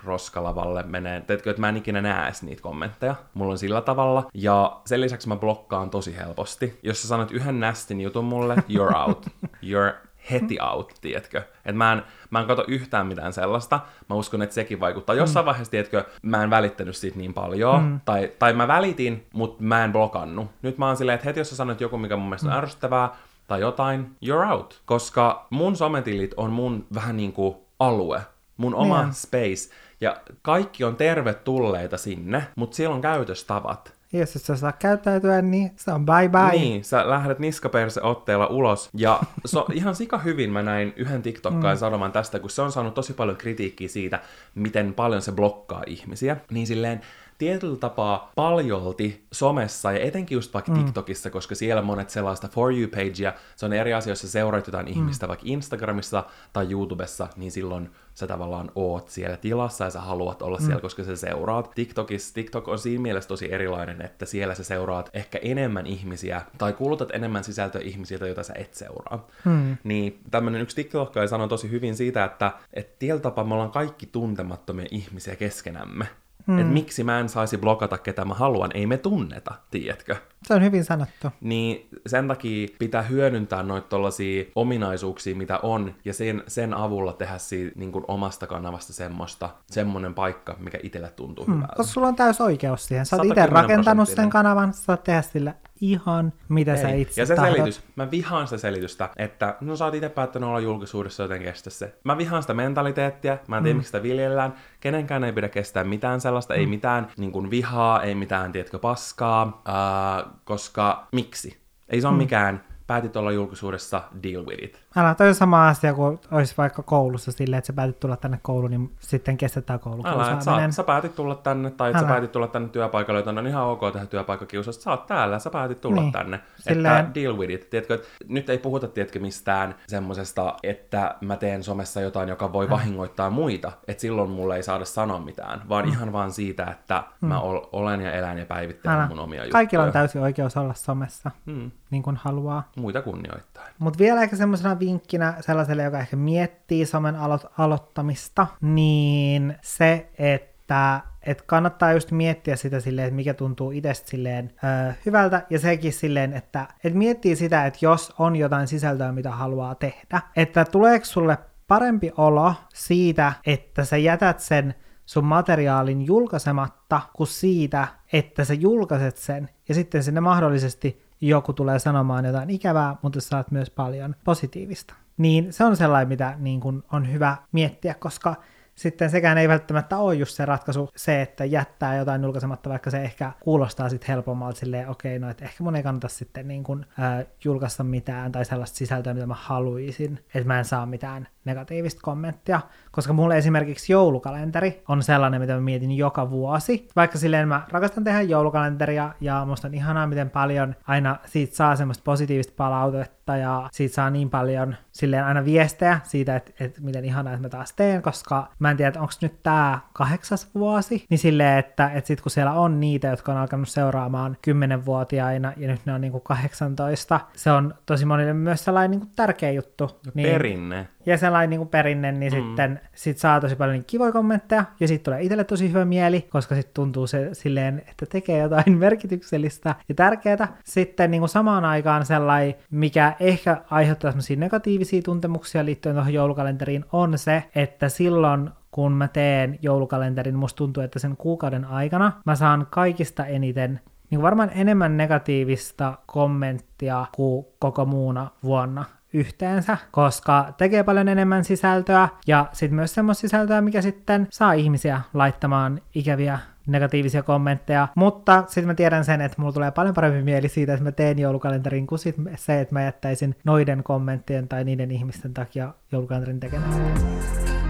roskalavalle menee. Teetkö, että mä en ikinä näe edes niitä kommentteja. Mulla on sillä tavalla. Ja sen lisäksi mä blokkaan tosi helposti. Jos sä sanot yhden nästin jutun mulle, you're out. You're heti out, tiedätkö? Että mä en, mä en kato yhtään mitään sellaista. Mä uskon, että sekin vaikuttaa. Jossain mm. vaiheessa, tiedätkö, mä en välittänyt siitä niin paljon. Mm. Tai, tai mä välitin, mutta mä en blokannut. Nyt mä oon silleen, että heti jos sä sanot joku, mikä mun mielestä on mm. ärsyttävää, tai jotain, you're out. Koska mun sometilit on mun vähän niin kuin alue, mun oma yeah. space. Ja kaikki on tervetulleita sinne, mutta siellä on käytöstavat. Ja jos sä saa käyttäytyä, niin se on bye bye. Niin, sä lähdet niskaperse otteella ulos. Ja so, ihan sika hyvin mä näin yhden TikTokkaan mm. sanoman tästä, kun se on saanut tosi paljon kritiikkiä siitä, miten paljon se blokkaa ihmisiä. Niin silleen, tietyllä tapaa paljolti somessa ja etenkin just vaikka mm. TikTokissa, koska siellä monet sellaista For You-pagea, se on eri asia, jos sä seuraat jotain mm. ihmistä vaikka Instagramissa tai YouTubessa, niin silloin sä tavallaan oot siellä tilassa ja sä haluat olla mm. siellä, koska sä seuraat. TikTokissa, TikTok on siinä mielessä tosi erilainen, että siellä sä seuraat ehkä enemmän ihmisiä tai kulutat enemmän sisältöä ihmisiltä, joita sä et seuraa. Mm. Niin tämmönen yksi TikTokkaaja sanoi tosi hyvin siitä, että, että tietyllä tapaa me ollaan kaikki tuntemattomia ihmisiä keskenämme. Hmm. Että miksi mä en saisi blokata ketä mä haluan, ei me tunneta, tiedätkö? Se on hyvin sanottu. Niin sen takia pitää hyödyntää noita tollaisia ominaisuuksia, mitä on, ja sen, sen avulla tehdä siitä niin kuin omasta kanavasta semmoista, semmoinen paikka, mikä itselle tuntuu hmm. hyvältä. Koska sulla on täys oikeus siihen. Sä oot itse rakentanut sen kanavan, sä saat tehdä sillä ihan mitä Ei. sä itse Ja se tahdot. selitys, mä vihaan sitä selitystä, että no sä oot itse päättänyt olla julkisuudessa, joten kestä se. Mä vihaan sitä mentaliteettia, mä en tiedä, mm. miksi sitä viljellään. Kenenkään ei pidä kestää mitään sellaista, mm. ei mitään niin kuin vihaa, ei mitään, tiedätkö, paskaa, uh, koska miksi? Ei se ole mm. mikään päätit olla julkisuudessa, deal with it. Älä, toi on sama asia kuin olisi vaikka koulussa silleen, että sä päätit tulla tänne kouluun, niin sitten kestetään Älä, sä, sä päätit tulla tänne, tai että sä päätit tulla tänne työpaikalle, joten on ihan ok tehdä työpaikkakiusasta. Sä oot täällä, sä päätit tulla niin. tänne. Silleen... Että deal with it. Tiedätkö, että nyt ei puhuta, tiedätkö, mistään semmosesta, että mä teen somessa jotain, joka voi Häh. vahingoittaa muita. Että silloin mulle ei saada sanoa mitään, vaan mm. ihan vaan siitä, että mm. mä olen ja elän ja päivittelen mun omia juttuja. Kaikilla on täysin oikeus olla somessa, mm. niin kuin haluaa. Muita kunnioittain. Mutta vielä ehkä semmoisena vinkkinä sellaiselle, joka ehkä miettii somen alo- aloittamista, niin se, että et kannattaa just miettiä sitä silleen, että mikä tuntuu itsestä silleen ö, hyvältä, ja sekin silleen, että et miettii sitä, että jos on jotain sisältöä, mitä haluaa tehdä, että tuleeko sulle parempi olo siitä, että sä jätät sen sun materiaalin julkaisematta, kuin siitä, että sä julkaiset sen, ja sitten sinne mahdollisesti joku tulee sanomaan jotain ikävää, mutta saat myös paljon positiivista. Niin se on sellainen, mitä niin kun on hyvä miettiä, koska sitten sekään ei välttämättä ole just se ratkaisu, se, että jättää jotain julkaisematta, vaikka se ehkä kuulostaa sitten helpommalta silleen, okei, okay, no että ehkä mun ei kannata sitten niin kun, äh, julkaista mitään tai sellaista sisältöä, mitä mä haluaisin, että mä en saa mitään negatiivista kommenttia, koska mulle esimerkiksi joulukalenteri on sellainen, mitä mä mietin joka vuosi. Vaikka silleen mä rakastan tehdä joulukalenteria ja musta on ihanaa, miten paljon aina siitä saa semmoista positiivista palautetta ja siitä saa niin paljon silleen aina viestejä siitä, että, että miten ihanaa, että mä taas teen, koska mä en tiedä, onko nyt tää kahdeksas vuosi, niin silleen, että, että sit kun siellä on niitä, jotka on alkanut seuraamaan 10-vuotiaina ja nyt ne on niinku 18, se on tosi monille myös sellainen niinku tärkeä juttu. No, niin, perinne ja sellainen niin kuin perinne, niin mm. sitten sit saa tosi paljon kivoja kommentteja, ja sitten tulee itselle tosi hyvä mieli, koska sitten tuntuu se silleen, että tekee jotain merkityksellistä ja tärkeää. Sitten niin kuin samaan aikaan sellainen, mikä ehkä aiheuttaa sellaisia negatiivisia tuntemuksia liittyen tuohon joulukalenteriin, on se, että silloin kun mä teen joulukalenterin, musta tuntuu, että sen kuukauden aikana mä saan kaikista eniten niin varmaan enemmän negatiivista kommenttia kuin koko muuna vuonna yhteensä, koska tekee paljon enemmän sisältöä ja sitten myös semmoista sisältöä, mikä sitten saa ihmisiä laittamaan ikäviä negatiivisia kommentteja, mutta sitten mä tiedän sen, että mulla tulee paljon parempi mieli siitä, että mä teen joulukalenterin, kuin sit se, että mä jättäisin noiden kommenttien tai niiden ihmisten takia joulukalenterin tekemättä.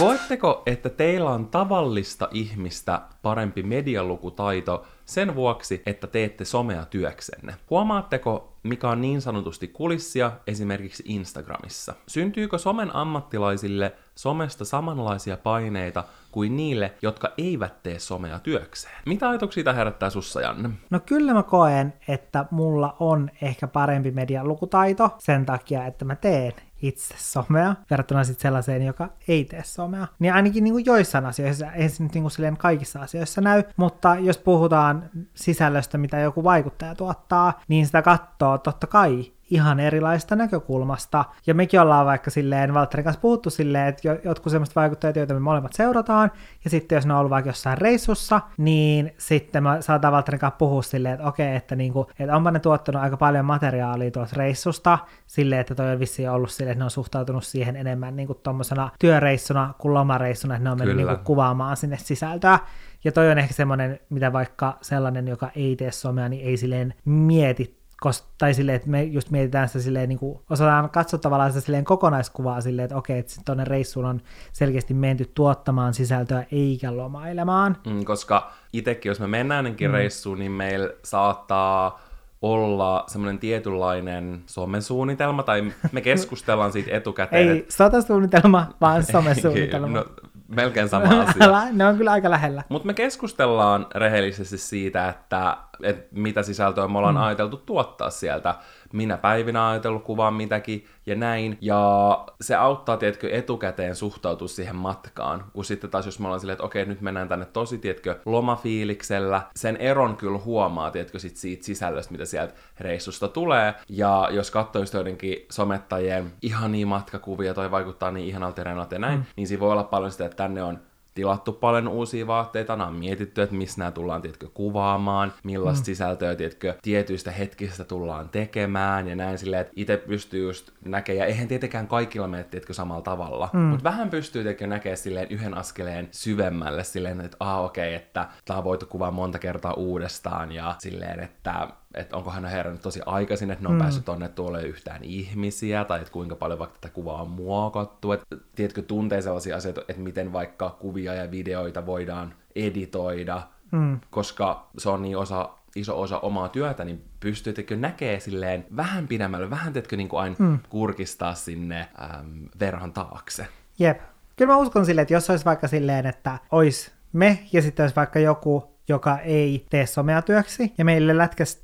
Koetteko, että teillä on tavallista ihmistä parempi medialukutaito sen vuoksi, että teette somea työksenne? Huomaatteko, mikä on niin sanotusti kulissia esimerkiksi Instagramissa? Syntyykö somen ammattilaisille somesta samanlaisia paineita kuin niille, jotka eivät tee somea työkseen? Mitä ajatuksia siitä herättää sussa, Janne? No kyllä mä koen, että mulla on ehkä parempi medialukutaito sen takia, että mä teen itse somea, verrattuna sitten sellaiseen, joka ei tee somea. Niin ainakin niin kuin joissain asioissa, ei se nyt niin kuin kaikissa asioissa näy, mutta jos puhutaan sisällöstä, mitä joku vaikuttaja tuottaa, niin sitä katsoo totta kai ihan erilaista näkökulmasta. Ja mekin ollaan vaikka silleen Valtterin kanssa puhuttu silleen, että jotkut semmoista vaikuttajat, joita me molemmat seurataan, ja sitten jos ne on ollut vaikka jossain reissussa, niin sitten me saadaan Valtterin kanssa puhua silleen, että okei, että, niinku, että onpa ne tuottanut aika paljon materiaalia tuolta reissusta, silleen, että toi on vissiin ollut silleen, että ne on suhtautunut siihen enemmän niinku tuommoisena työreissuna kuin lomareissuna, että ne on mennyt niinku kuvaamaan sinne sisältöä. Ja toi on ehkä semmoinen, mitä vaikka sellainen, joka ei tee somea, niin ei silleen mieti Kos, tai silleen, että me just mietitään sitä silleen, niin kuin, osataan katsoa tavallaan sitä silleen kokonaiskuvaa silleen, että okei, että tuonne reissuun on selkeästi menty tuottamaan sisältöä eikä lomailemaan. Mm, koska itsekin, jos me mennään ennenkin mm. reissuun, niin meillä saattaa olla semmoinen tietynlainen somesuunnitelma, tai me keskustellaan siitä etukäteen. Ei sotasuunnitelma, vaan somesuunnitelma. no, melkein sama asia. ne on kyllä aika lähellä. Mutta me keskustellaan rehellisesti siitä, että, että mitä sisältöä me ollaan mm. ajateltu tuottaa sieltä minä päivinä ajatellut kuvaa mitäkin ja näin. Ja se auttaa, tietkö, etukäteen suhtautua siihen matkaan. Kun sitten taas, jos me ollaan silleen, että okei, nyt mennään tänne tosi, tietkö, lomafiiliksellä, sen eron kyllä huomaa, tietkö, sit siitä sisällöstä, mitä sieltä reissusta tulee. Ja jos katsoo just joidenkin somettajien ihania matkakuvia, toi vaikuttaa niin ihanalta ja näin, mm. niin siinä voi olla paljon sitä, että tänne on tilattu paljon uusia vaatteita, on mietitty, että missä nämä tullaan, tiedätkö, kuvaamaan, millaista mm. sisältöä, tiedätkö, tietyistä hetkistä tullaan tekemään, ja näin silleen, että itse pystyy just näkemään, ja eihän tietenkään kaikilla mene, tiedätkö, samalla tavalla, mm. mutta vähän pystyy, tiedätkö, näkemään silleen yhden askeleen syvemmälle, silleen, että ah, okei, okay, että tämä on voitu kuvaa monta kertaa uudestaan, ja silleen, että että onko hän herännyt tosi aikaisin, että ne on mm. päässyt tonne tuolle yhtään ihmisiä, tai että kuinka paljon vaikka tätä kuvaa on muokattu, että tiedätkö, tuntee sellaisia asioita, että miten vaikka kuvia ja videoita voidaan editoida, mm. koska se on niin osa, iso osa omaa työtä, niin pystyykö näkee silleen vähän pidemmälle, vähän teetkö niin kuin aina mm. kurkistaa sinne äm, verhon taakse. Jep. Kyllä mä uskon silleen, että jos olisi vaikka silleen, että olisi me ja sitten olisi vaikka joku joka ei tee somea työksi, ja meille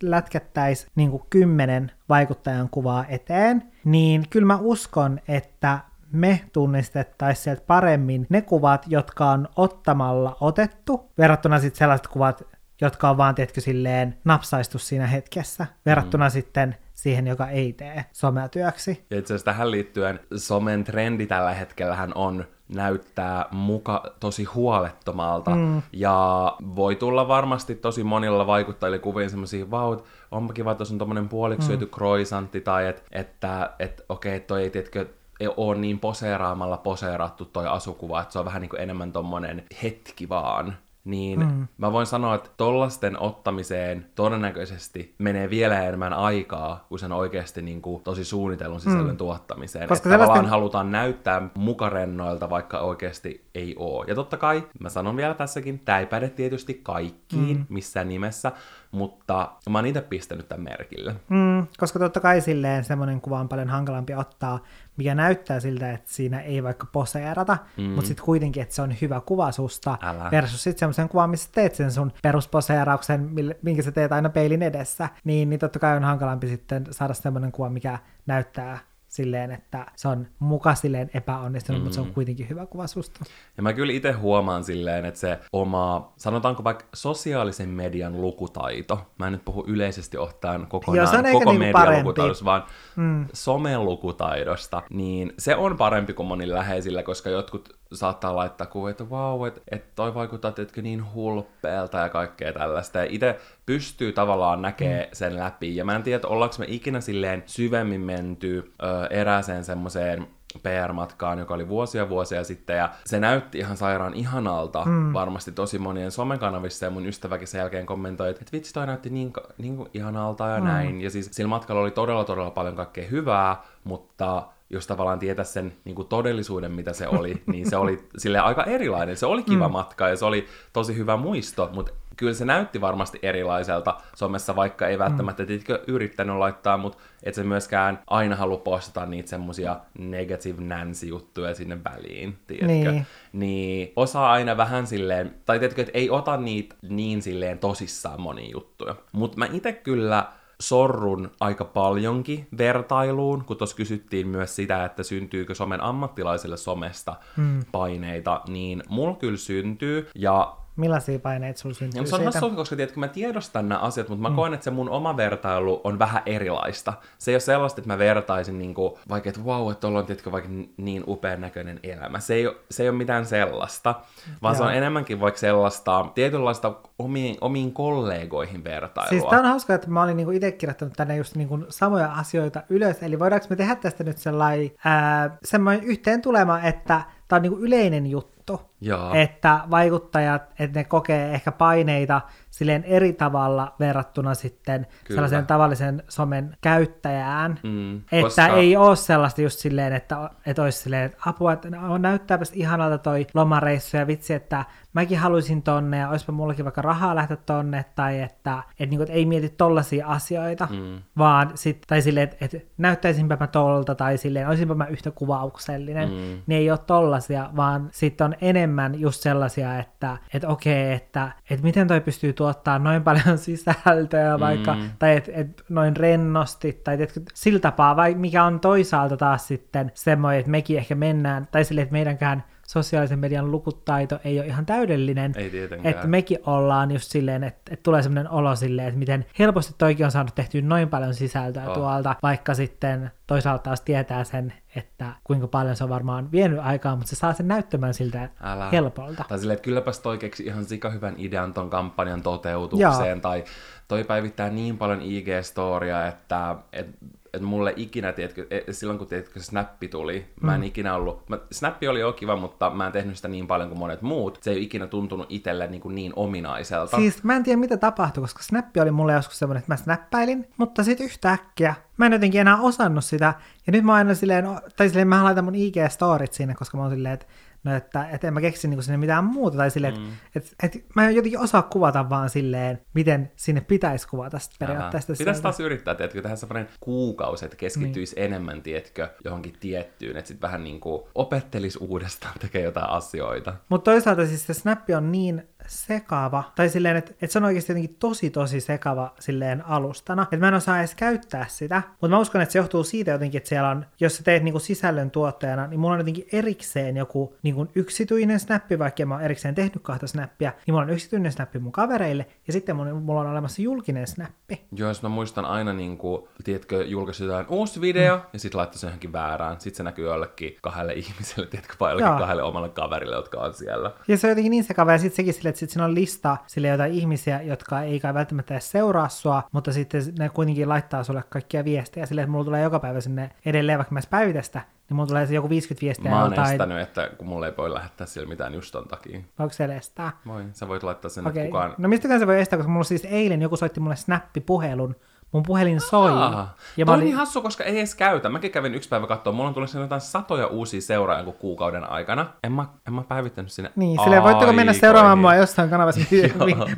lätkättäisiin niin kymmenen vaikuttajan kuvaa eteen, niin kyllä mä uskon, että me tunnistettaisiin sieltä paremmin ne kuvat, jotka on ottamalla otettu, verrattuna sitten sellaiset kuvat, jotka on vaan, tietkö silleen napsaistu siinä hetkessä, verrattuna mm. sitten siihen, joka ei tee somea työksi. Ja itse asiassa tähän liittyen somen trendi tällä hetkellähän on näyttää muka tosi huolettomalta. Mm. Ja voi tulla varmasti tosi monilla vaikuttajilla kuviin semmoisia, vau, onpa kiva, että on tommonen puoliksi syöty mm. kroisantti, tai et, että et, okei, okay, toi ei tiedätkö, ei ole niin poseeraamalla poseerattu toi asukuva, että se on vähän niin kuin enemmän tommonen hetki vaan niin mm. mä voin sanoa, että tollasten ottamiseen todennäköisesti menee vielä enemmän aikaa kuin sen oikeasti niin kuin tosi suunnitellun sisällön mm. tuottamiseen. Koska että tavallaan halutaan näyttää mukarennoilta, vaikka oikeasti ei oo. Ja totta kai, mä sanon vielä tässäkin, tää ei päde tietysti kaikkiin mm. missään nimessä, mutta mä oon itse pistänyt tämän merkille. Mm, koska totta kai silleen semmoinen kuva on paljon hankalampi ottaa, mikä näyttää siltä, että siinä ei vaikka poseerata, mm. mutta sitten kuitenkin, että se on hyvä kuva susta, Älä. versus sitten semmoisen kuvan, missä teet sen sun perusposeerauksen, minkä sä teet aina peilin edessä, niin, niin totta kai on hankalampi sitten saada semmoinen kuva, mikä näyttää silleen, että se on muka silleen epäonnistunut, mm. mutta se on mm. kuitenkin hyvä kuva susta. Ja mä kyllä itse huomaan silleen, että se oma, sanotaanko vaikka sosiaalisen median lukutaito, mä en nyt puhu yleisesti ottaen kokonaan Joo, koko niin median lukutaidosta, vaan mm. somen lukutaidosta, niin se on parempi kuin monilla läheisillä, koska jotkut saattaa laittaa kuvia, että vau, wow, että et toi vaikuttaa teetkö niin hulppeelta ja kaikkea tällaista. Ja itse pystyy tavallaan näkee mm. sen läpi. Ja mä en tiedä, ollaanko me ikinä silleen syvemmin menty ö, erääseen semmoiseen PR-matkaan, joka oli vuosia vuosia sitten, ja se näytti ihan sairaan ihanalta mm. varmasti tosi monien somekanavissa, ja mun ystäväkin sen jälkeen kommentoi, että vitsi toi näytti niin, niin ihanalta ja mm. näin, ja siis sillä matkalla oli todella todella paljon kaikkea hyvää, mutta jos tavallaan tietää sen niin kuin todellisuuden, mitä se oli, niin se oli sille aika erilainen. Se oli kiva mm. matka ja se oli tosi hyvä muisto, mutta kyllä se näytti varmasti erilaiselta somessa, vaikka ei välttämättä mm. tiedätkö, yrittänyt laittaa, mutta et se myöskään aina halua postata niitä semmosia negative Nancy-juttuja sinne väliin, tiedätkö? Niin. niin osaa aina vähän silleen, tai tiedätkö, että ei ota niitä niin silleen tosissaan monia juttuja. Mutta mä itse kyllä sorrun aika paljonkin vertailuun, kun tuossa kysyttiin myös sitä, että syntyykö somen ammattilaisille somesta hmm. paineita, niin mulla kyllä syntyy, ja Millaisia paineita sulla syntyy no, se on siitä? koska tiedätkö, mä tiedostan nämä asiat, mutta mä mm. koen, että se mun oma vertailu on vähän erilaista. Se ei ole sellaista, että mä vertaisin niin kuin, vaikka, että vau, wow, että tuolla on tiedätkö, vaikka niin upean näköinen elämä. Se ei, ole, se ei ole mitään sellaista, vaan Joo. se on enemmänkin vaikka sellaista tietynlaista omiin, omiin kollegoihin vertailua. Siis tää on hauska, että mä olin niinku itse kirjoittanut tänne just niinku samoja asioita ylös, eli voidaanko me tehdä tästä nyt sellainen, ää, semmoinen yhteen tulema, että tämä on niinku yleinen juttu, Joo. että vaikuttajat, että ne kokee ehkä paineita silleen eri tavalla verrattuna sitten Kyllä. sellaiseen tavallisen somen käyttäjään. Mm, Että koska- ei ole sellaista just silleen, että, että olisi silleen, että apua, että no, näyttääpäs ihanalta toi lomareissu ja vitsi, että mäkin haluaisin tonne ja olisipa mullakin vaikka rahaa lähteä tonne, tai että, että, niin kuin, että ei mieti tollaisia asioita, Mm. vaan sit, tai silleen, että, että näyttäisinpä mä tolta, tai silleen, olisinpä mä yhtä kuvauksellinen, Mm. ne ei ole tollasia, vaan sitten on enemmän just sellaisia, että, että okei, että, että miten toi pystyy tuottaa noin paljon sisältöä vaikka, Mm. tai että et noin rennosti, tai tiedätkö, sillä tapaa, vai mikä on toisaalta taas sitten semmoinen, että mekin ehkä mennään, tai silleen, että meidänkään sosiaalisen median lukutaito ei ole ihan täydellinen, Ei tietenkään. että mekin ollaan just silleen, että, että tulee semmoinen olo silleen, että miten helposti toikin on saanut tehtyä noin paljon sisältöä Oh. tuolta, vaikka sitten toisaalta taas tietää sen, että kuinka paljon se on varmaan vienyt aikaa, mutta se saa sen näyttämään siltä Älä. helpolta. Tai silleen, että kylläpäs toi keksi ihan sika hyvän idean ton kampanjan toteutukseen, Joo. tai toi päivittää niin paljon IG-storia, että et, et mulle ikinä, tiedätkö, e- silloin kun tiedätkö, Snappi tuli, mä en ikinä ollut, mä, Snappi oli jo kiva, mutta mä en tehnyt sitä niin paljon kuin monet muut, se ei ole ikinä tuntunut itselle niin, kuin niin ominaiselta. Siis mä en tiedä mitä tapahtui, koska Snappi oli mulle joskus semmoinen, että mä snappailin, mutta sitten yhtäkkiä mä en jotenkin enää osannut sitä. Ja nyt mä aina silleen, tai silleen mä laitan mun IG-storit sinne, koska mä oon silleen, että no, että, että en mä keksi niinku sinne mitään muuta, tai silleen, mm. että, että, että mä en jotenkin osaa kuvata vaan silleen, miten sinne pitäisi kuvata sit periaatteessa. Pitäisi taas yrittää, tiedätkö, tehdä semmoinen kuukausi, että keskittyisi niin. enemmän, tiedätkö, johonkin tiettyyn, että sitten vähän niin kuin opettelisi uudestaan tekee jotain asioita. Mutta toisaalta siis se snappi on niin sekava, tai silleen, että, että se on oikeasti jotenkin tosi tosi sekava silleen alustana, että mä en osaa edes käyttää sitä, mutta mä uskon, että se johtuu siitä jotenkin, että siellä on, jos sä teet niinku sisällön tuottajana, niin mulla on jotenkin erikseen joku niinku yksityinen snappi, vaikka mä oon erikseen tehnyt kahta snappia, niin mulla on yksityinen snappi mun kavereille, ja sitten mun, mulla on olemassa julkinen snappi. Joo, jos mä muistan aina, niin kuin, tiedätkö, julkaisi jotain uusi video, mm. ja sitten laittoi sen johonkin väärään. Sitten se näkyy jollekin kahdelle ihmiselle, tiedätkö, vai jollekin kahdelle omalle kaverille, jotka on siellä. Ja se on jotenkin niin sekava, ja sitten sekin silleen, että sit siinä on lista sille jotain ihmisiä, jotka ei kai välttämättä edes seuraa sua, mutta sitten ne kuitenkin laittaa sulle kaikkia viestejä. Silleen, että mulla tulee joka päivä sinne edelleen, vaikka mä edes päivitä sitä, niin mulla tulee se joku 50 viestiä Mä oon joltain, estänyt, että kun mulle ei voi lähettää sille mitään just ton takia. voiko se estää? Voi, sä voit laittaa sen, että kukaan... no mistäkään se voi estää, koska mulla siis eilen joku soitti mulle snappipuhelun, mun puhelin soi, Aa, ja toi on olin, niin hassu, koska ei edes käytä. Mäkin kävin yksi päivä katsoa, mulla on tullut sinne jotain satoja uusia seuraajia jonkun kuukauden aikana. En mä, en mä päivittänyt sinne niin, silleen voitteko mennä seuraamaan mua jossain kanavassa,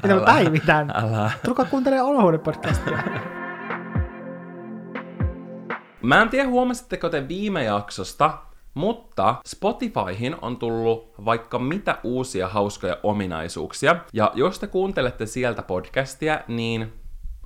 mitä mä päivitän. Älä. Tulkaa kuuntelemaan Olohuone-podcastia. Mä en tiedä, huomasitteko te viime jaksosta, mutta Spotifyhin on tullut vaikka mitä uusia hauskoja ominaisuuksia. Ja jos te kuuntelette sieltä podcastia, niin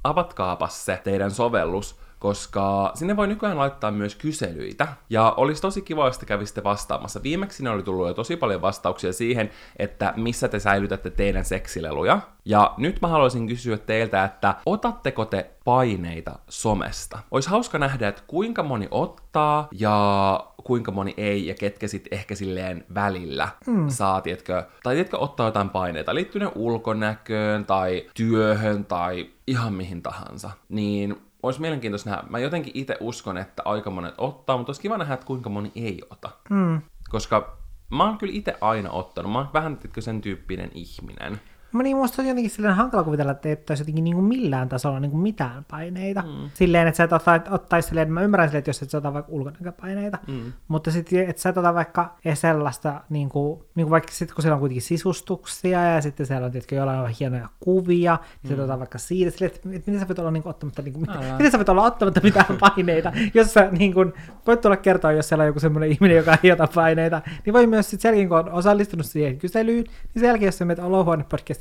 avatkaapas se teidän sovellus, koska sinne voi nykyään laittaa myös kyselyitä. Ja olisi tosi kiva, jos te kävisitte vastaamassa. Viimeksi sinne oli tullut jo tosi paljon vastauksia siihen, että missä te säilytätte teidän seksileluja. Ja nyt mä haluaisin kysyä teiltä, että otatteko te paineita somesta? Olisi hauska nähdä, että kuinka moni ottaa ja kuinka moni ei ja ketkä sitten ehkä silleen välillä mm. saa, tiedätkö, tai tiedätkö, ottaa jotain paineita liittyen ulkonäköön tai työhön tai ihan mihin tahansa. Niin olisi mielenkiintoista nähdä. Mä jotenkin itse uskon, että aika monet ottaa, mutta olisi kiva nähdä, että kuinka moni ei ota. Mm. Koska mä oon kyllä itse aina ottanut. Mä oon vähän sen tyyppinen ihminen. Mä niin musta on jotenkin silleen hankala kuvitella, että ei ottaisi jotenkin niin kuin millään tasolla niin kuin mitään paineita. Mm. Silleen, että sä et ottaisi silleen, että mä ymmärrän silleen, että jos et sä ota vaikka ulkonäköpaineita, mm. mutta sitten, että sä et ota vaikka edes sellaista, niin kuin, niin kuin vaikka sitten kun siellä on kuitenkin sisustuksia ja sitten siellä on tietenkin jollain on hienoja kuvia, niin mm. sä otat vaikka siitä, silleen, että, että miten sä voit olla niin kuin, ottamatta, niin kuin, Älä. miten sä voit olla ottamatta mitään paineita, jos sä niin kuin, voit tulla kertoa, jos siellä on joku semmoinen ihminen, joka ei ota paineita, niin voi myös sitten sen jälkeen, kun on osallistunut siihen kyselyyn, niin sen jälkeen, jos sä menet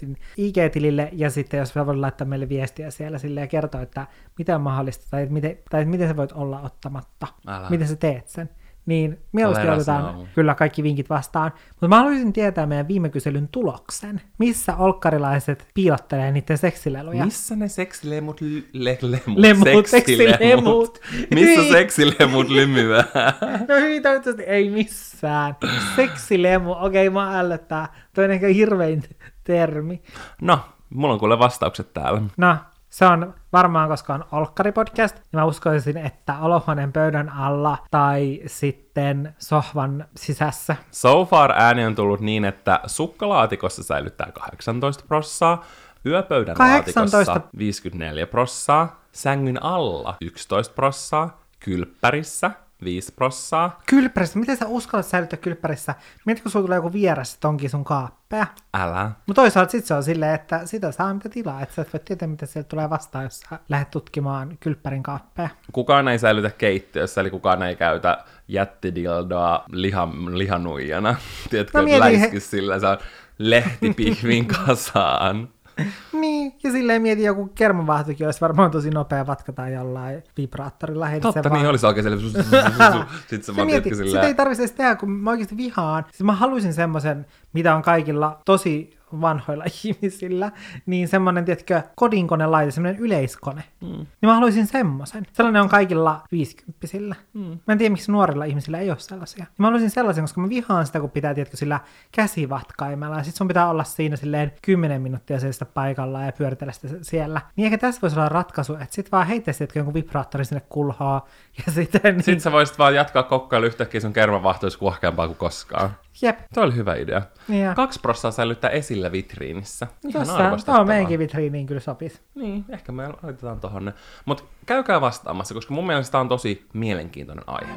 Olohuone-podcastin IG-tilille ja sitten jos sä voit laittaa meille viestiä siellä sille ja kertoa, että mitä on mahdollista tai, että miten, tai että miten sä voit olla ottamatta, Älä. miten sä teet sen. Niin mieluusti Let us otetaan kyllä kaikki vinkit vastaan. Mutta mä haluaisin tietää meidän viime kyselyn tuloksen. Missä olkkarilaiset piilottelee niiden seksileluja? Missä ne seksilemut, ly- le- lemut, Lemut, seksilemut? seksilemut. Missä Niin. seksilemut lymyvää? No hyvin toivottavasti ei missään. Seksilemu, okei okay, mä ällöttää. Toi on ehkä hirvein termi. No, mulla on kuule vastaukset täällä. No, Se on varmaan, koska on Olkkari-podcast, niin mä uskoisin, että olohuoneen pöydän alla tai sitten sohvan sisässä. So far ääni on tullut niin, että sukkalaatikossa säilyttää 18 prossaa, yöpöydän 18. laatikossa 54 prossaa, sängyn alla 11 prossaa, kylppärissä 5 prossaa. Kylppärissä, miten sä uskallat säilyttää kylppärissä? Mietit, kun sulla tulee joku vieressä, että onkin sun kaappeja. Älä. Mutta toisaalta sit se on silleen, että sitä saa mitä tilaa, että sä et voi tietää, mitä sieltä tulee vastaan, jos sä lähdet tutkimaan kylppärin kaappeja. Kukaan ei säilytä keittiössä, eli kukaan ei käytä jättidildoa lihan, lihanuijana. Tiedätkö, No mietin he- läiski sillä, se on lehtipihvin kasaan. Niin, ja silleen mietin joku kermavahtokin olisi varmaan tosi nopea vatkata jollain vibraattorilla. heitä Totta, niin vaan- olisi oikein silleen, sitten se vaan mieti, sitä ei tarvitse edes tehdä, kun mä oikeasti vihaan. Siis mä haluaisin semmoisen, mitä on kaikilla tosi vanhoilla ihmisillä, niin semmoinen, tiedätkö, kodinkonelaite, semmoinen yleiskone. Mm. Niin mä haluaisin semmoisen. Sellainen on kaikilla viisikymppisillä. Mm. Mä en tiedä, miksi nuorilla ihmisillä ei ole sellaisia. Mä haluaisin sellaisen, koska mä vihaan sitä, kun pitää, tiedätkö, sillä käsivatkaimella. Ja sit sun pitää olla siinä silleen 10 minuuttia seistä paikalla ja pyöritellä sitä siellä. Niin ehkä tässä voisi olla ratkaisu, että sit vaan heittäisi, tiedätkö, jonkun vibraattori sinne kulhaa. Ja sitten, niin, Sitten sä voisit vaan jatkaa kokkailu yhtäkkiä sun kermavahto olisi kuohkeampaa kuin koskaan. Jep. Tuo oli hyvä idea. Niin ja- Kaksi prossaa säilyttää esillä vitriinissä. Ihan Tossa, arvostettavaa. tuo meidänkin vitriiniin kyllä sopisi. Niin, ehkä me laitetaan tohon. Mutta käykää vastaamassa, koska mun mielestä tää on tosi mielenkiintoinen aihe.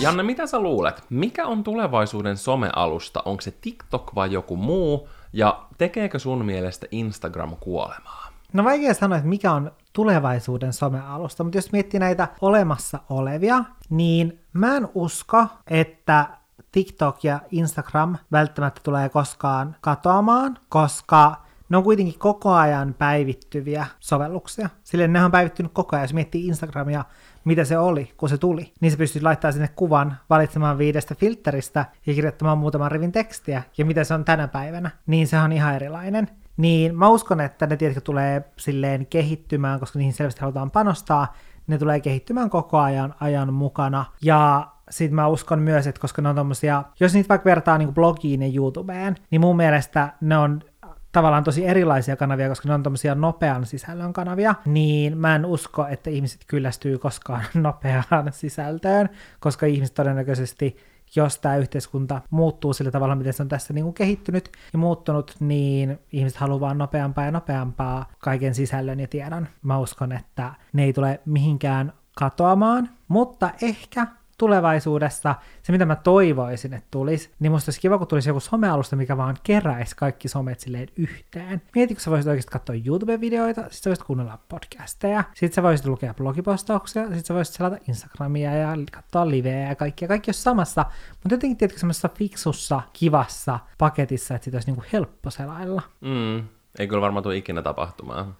Janne, mitä sä luulet? Mikä on tulevaisuuden somealusta? Onko se TikTok vai joku muu? Ja tekeekö sun mielestä Instagram kuolemaa? No vaikea sanoa, että mikä on tulevaisuuden somealusta, mutta jos miettii näitä olemassa olevia, niin mä en usko, että TikTok ja Instagram välttämättä tulee koskaan katoamaan, koska ne on kuitenkin koko ajan päivittyviä sovelluksia. Sillä ne on päivittynyt koko ajan. Jos miettii Instagramia, mitä se oli, kun se tuli, niin se pystyy laittamaan sinne kuvan, valitsemaan viidestä filteristä ja kirjoittamaan muutaman rivin tekstiä. Ja mitä se on tänä päivänä, niin se on ihan erilainen. Niin mä uskon, että ne tiedätkö tulee silleen kehittymään, koska niihin selvästi halutaan panostaa, ne tulee kehittymään koko ajan ajan mukana. Ja sit mä uskon myös, että koska ne on tommosia, jos niitä vaikka vertaa niin blogiin ja YouTubeen, niin mun mielestä ne on tavallaan tosi erilaisia kanavia, koska ne on tommosia nopean sisällön kanavia, niin mä en usko, että ihmiset kyllästyy koskaan nopeaan sisältöön, koska ihmiset todennäköisesti jos tämä yhteiskunta muuttuu sillä tavalla, miten se on tässä niin kuin kehittynyt ja muuttunut, niin ihmiset haluaa vaan nopeampaa ja nopeampaa kaiken sisällön ja tiedon. Mä uskon, että ne ei tule mihinkään katoamaan, mutta ehkä tulevaisuudessa se, mitä mä toivoisin, että tulisi, niin musta olisi kiva, kun tulisi joku somealusta, mikä vaan keräisi kaikki somet silleen yhteen. Mieti, kun sä voisit oikeasti katsoa YouTube-videoita, sit sä voisit kuunnella podcasteja, sit sä voisit lukea blogipostauksia, sit sä voisit selata Instagramia ja katsoa liveä ja kaikkia. Kaikki olisi samassa, mutta jotenkin tiedätkö semmoisessa fiksussa, kivassa paketissa, että siitä olisi niinku helppo selailla. Mm, ei kyllä varmaan tule ikinä tapahtumaan.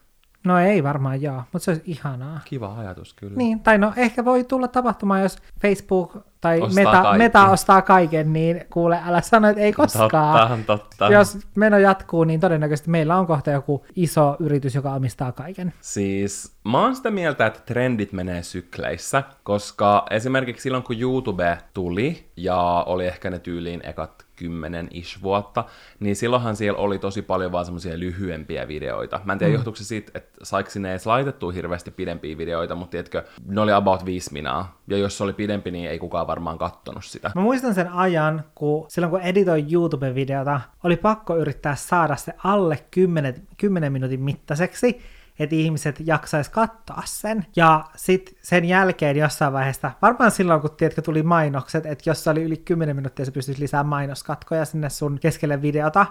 No ei varmaan joo, mutta se olisi ihanaa. Kiva ajatus kyllä. Niin, tai no ehkä voi tulla tapahtumaan, jos Facebook tai Ostaa Meta, kaikki. Meta ostaa kaiken, niin kuule, älä sano, että ei koskaan. Totta, totta. Jos meno jatkuu, niin todennäköisesti meillä on kohta joku iso yritys, joka omistaa kaiken. Siis mä oon sitä mieltä, että trendit menee sykleissä, koska esimerkiksi silloin kun YouTube tuli ja oli ehkä ne tyyliin ekat kymmenen ish vuotta, niin silloinhan siellä oli tosi paljon vaan semmoisia lyhyempiä videoita. Mä en tiedä, mm. johtuuko se siitä, että saiko sinne edes laitettua hirveästi pidempiä videoita, mutta tiedätkö, ne oli about viisi minaa. Ja jos se oli pidempi, niin ei kukaan varmaan kattonut sitä. Mä muistan sen ajan, kun silloin kun editoin YouTube-videota, oli pakko yrittää saada se alle 10, 10 minuutin mittaiseksi, että ihmiset jaksais katsoa sen. Ja sitten sen jälkeen jossain vaiheessa, varmaan silloin kun tiedätkö, tuli mainokset, että jos se oli yli 10 minuuttia, se pystyisi lisäämään mainoskatkoja sinne sun keskelle videota,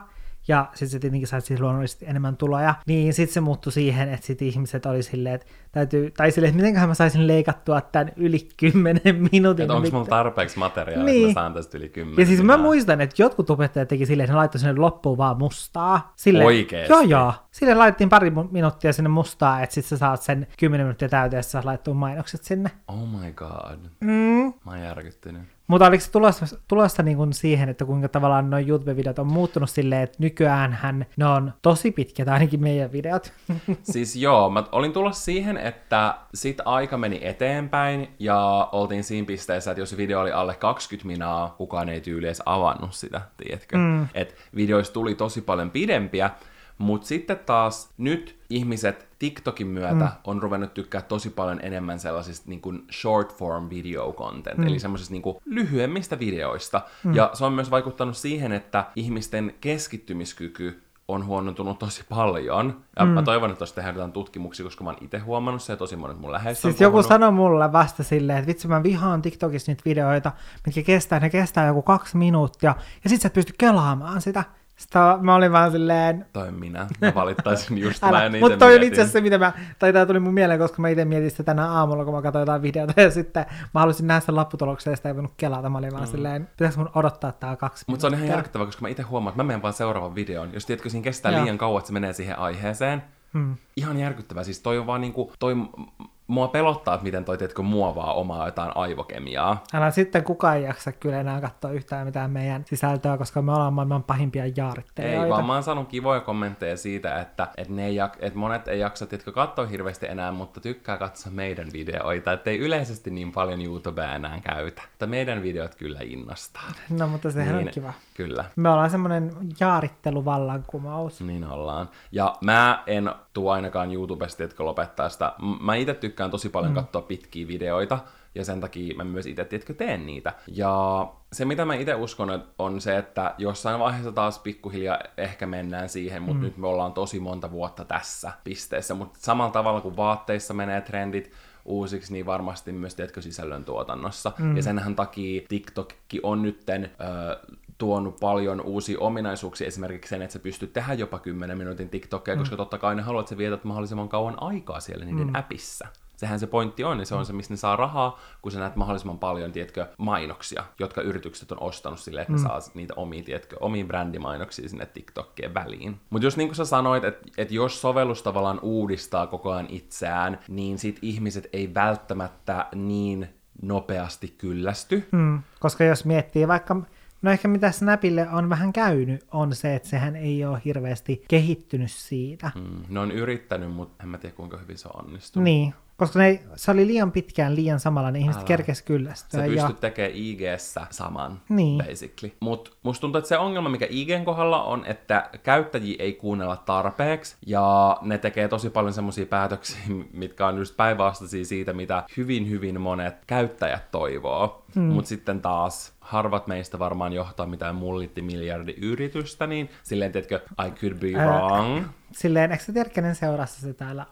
ja sitten se tietenkin sai siis luonnollisesti enemmän tuloja, niin sitten se muuttui siihen, että sitten ihmiset oli silleen, että täytyy, tai silleen, että mitenköhän mä saisin leikattua tämän yli 10 minuutin. Että onko mulla tarpeeksi materiaalia, Niin. että mä saan tästä yli kymmenen ja siis mä muistan, että jotkut opettajat teki silleen, että ne laittoi sinne loppuun vaan mustaa. Silleen, Oikeesti? Joo, joo. Sille laitettiin pari minuuttia sinne mustaa, että sit sä saat sen 10 minuuttia täyteen, ja sä saat laittua mainokset sinne. Oh my god. Mm. Mä oon järkyttynyt. Mutta oliko se tulossa, tulossa niin kuin siihen, että kuinka tavallaan noin YouTube-videot on muuttunut silleen, että nykyäänhän ne on tosi pitkät, ainakin meidän videot. Siis joo, mä olin tulossa siihen, että sit aika meni eteenpäin ja oltiin siinä pisteessä, että jos video oli alle 20 minaa, kukaan ei tyyli edes avannut sitä, tiedätkö? Mm. Et videoista tuli tosi paljon pidempiä, mutta sitten taas nyt ihmiset TikTokin myötä mm. on ruvennut tykkää tosi paljon enemmän sellaisista niin kuin short form video content, mm. eli semmoisista niin kuin lyhyemmistä videoista. Mm. Ja se on myös vaikuttanut siihen, että ihmisten keskittymiskyky on huonontunut tosi paljon. Ja mm. mä toivon, että tuossa tehdään jotain tutkimuksia, koska mä oon itse huomannut se ja tosi monet mun läheiset Siis joku sanoi mulle vasta silleen, että vitsi mä vihaan TikTokissa niitä videoita, mitkä kestää, ne kestää joku kaksi minuuttia, ja sit sä et pysty kelaamaan sitä. Sitä mä olin vaan silleen... Toi minä. Mä valittaisin just Älä, mä Mutta toi on itse asiassa se, mitä mä... Tai tää tuli mun mieleen, koska mä itse mietin sitä tänä aamulla, kun mä katsoin jotain videota, ja sitten mä halusin nähdä sen lopputuloksen, ja sitä ei voinut kelata. Mä olin vaan mm. silleen, pitäisikö mun odottaa tää kaksi Mutta se on ihan järkyttävää, koska mä itse huomaan, että mä menen vaan seuraavan videon. Jos tiedätkö, siinä kestää Joo. liian kauan, että se menee siihen aiheeseen, Hmm. Ihan järkyttävää. Siis toi on vaan niinku, toi mua pelottaa, että miten toi teetkö muovaa omaa jotain aivokemiaa. Älä sitten kukaan ei jaksa kyllä enää katsoa yhtään mitään meidän sisältöä, koska me ollaan maailman pahimpia jaarittelijoita. Ei, vaan mä oon saanut kivoja kommentteja siitä, että, että, ne ei, että monet ei jaksa tiedätkö, katsoa hirveästi enää, mutta tykkää katsoa meidän videoita, että ei yleisesti niin paljon YouTubea enää käytä. Mutta meidän videot kyllä innostaa. No, mutta sehän niin, on kiva. Kyllä. Me ollaan semmoinen jaaritteluvallankumous. Niin ollaan. Ja mä en tuu ainakaan YouTubesta, että lopettaa sitä. Mä itse tykkään tosi paljon mm. katsoa pitkiä videoita, ja sen takia mä myös itse, tiedätkö, teen niitä. Ja se, mitä mä itse uskon, on se, että jossain vaiheessa taas pikkuhiljaa ehkä mennään siihen, mutta mm. nyt me ollaan tosi monta vuotta tässä pisteessä. Mutta samalla tavalla kuin vaatteissa menee trendit, uusiksi, niin varmasti myös, tiedätkö, sisällön tuotannossa. Mm. Ja senhän takia TikTokki on nytten ö, tuonut paljon uusia ominaisuuksia, esimerkiksi sen, että sä pystyt tehdä jopa 10 minuutin TikTokia, mm. koska totta kai ne haluat, että sä vietät mahdollisimman kauan aikaa siellä niiden mm. appissa. Sehän se pointti on, niin se on se, mistä ne saa rahaa, kun sä näet mahdollisimman paljon, tiedätkö, mainoksia, jotka yritykset on ostanut sille, että mm. saa niitä omia, tiedätkö, omia brändimainoksia sinne TikTokkien väliin. Mutta just niin kuin sä sanoit, että, että jos sovellus tavallaan uudistaa koko ajan itseään, niin sit ihmiset ei välttämättä niin nopeasti kyllästy. Mm, koska jos miettii vaikka No ehkä mitä Snapille on vähän käynyt, on se, että sehän ei ole hirveästi kehittynyt siitä. Mm, ne on yrittänyt, mutta en mä tiedä kuinka hyvin se on onnistunut. Niin, koska ne, se oli liian pitkään liian samalla, niin ihmiset kerkes kyllästyä. Sä pystyt ja... tekemään ig saman, niin. basically. Mutta musta tuntuu, että se ongelma, mikä IGn kohdalla on, että käyttäjiä ei kuunnella tarpeeksi, ja ne tekee tosi paljon semmoisia päätöksiä, mitkä on just päinvastaisia siitä, mitä hyvin, hyvin monet käyttäjät toivoo. Mm. Mutta sitten taas harvat meistä varmaan johtaa mitään yritystä, niin silleen, tiedätkö, I could be wrong. Ää, silleen, eikö sä tiedä, kenen seurassa se täällä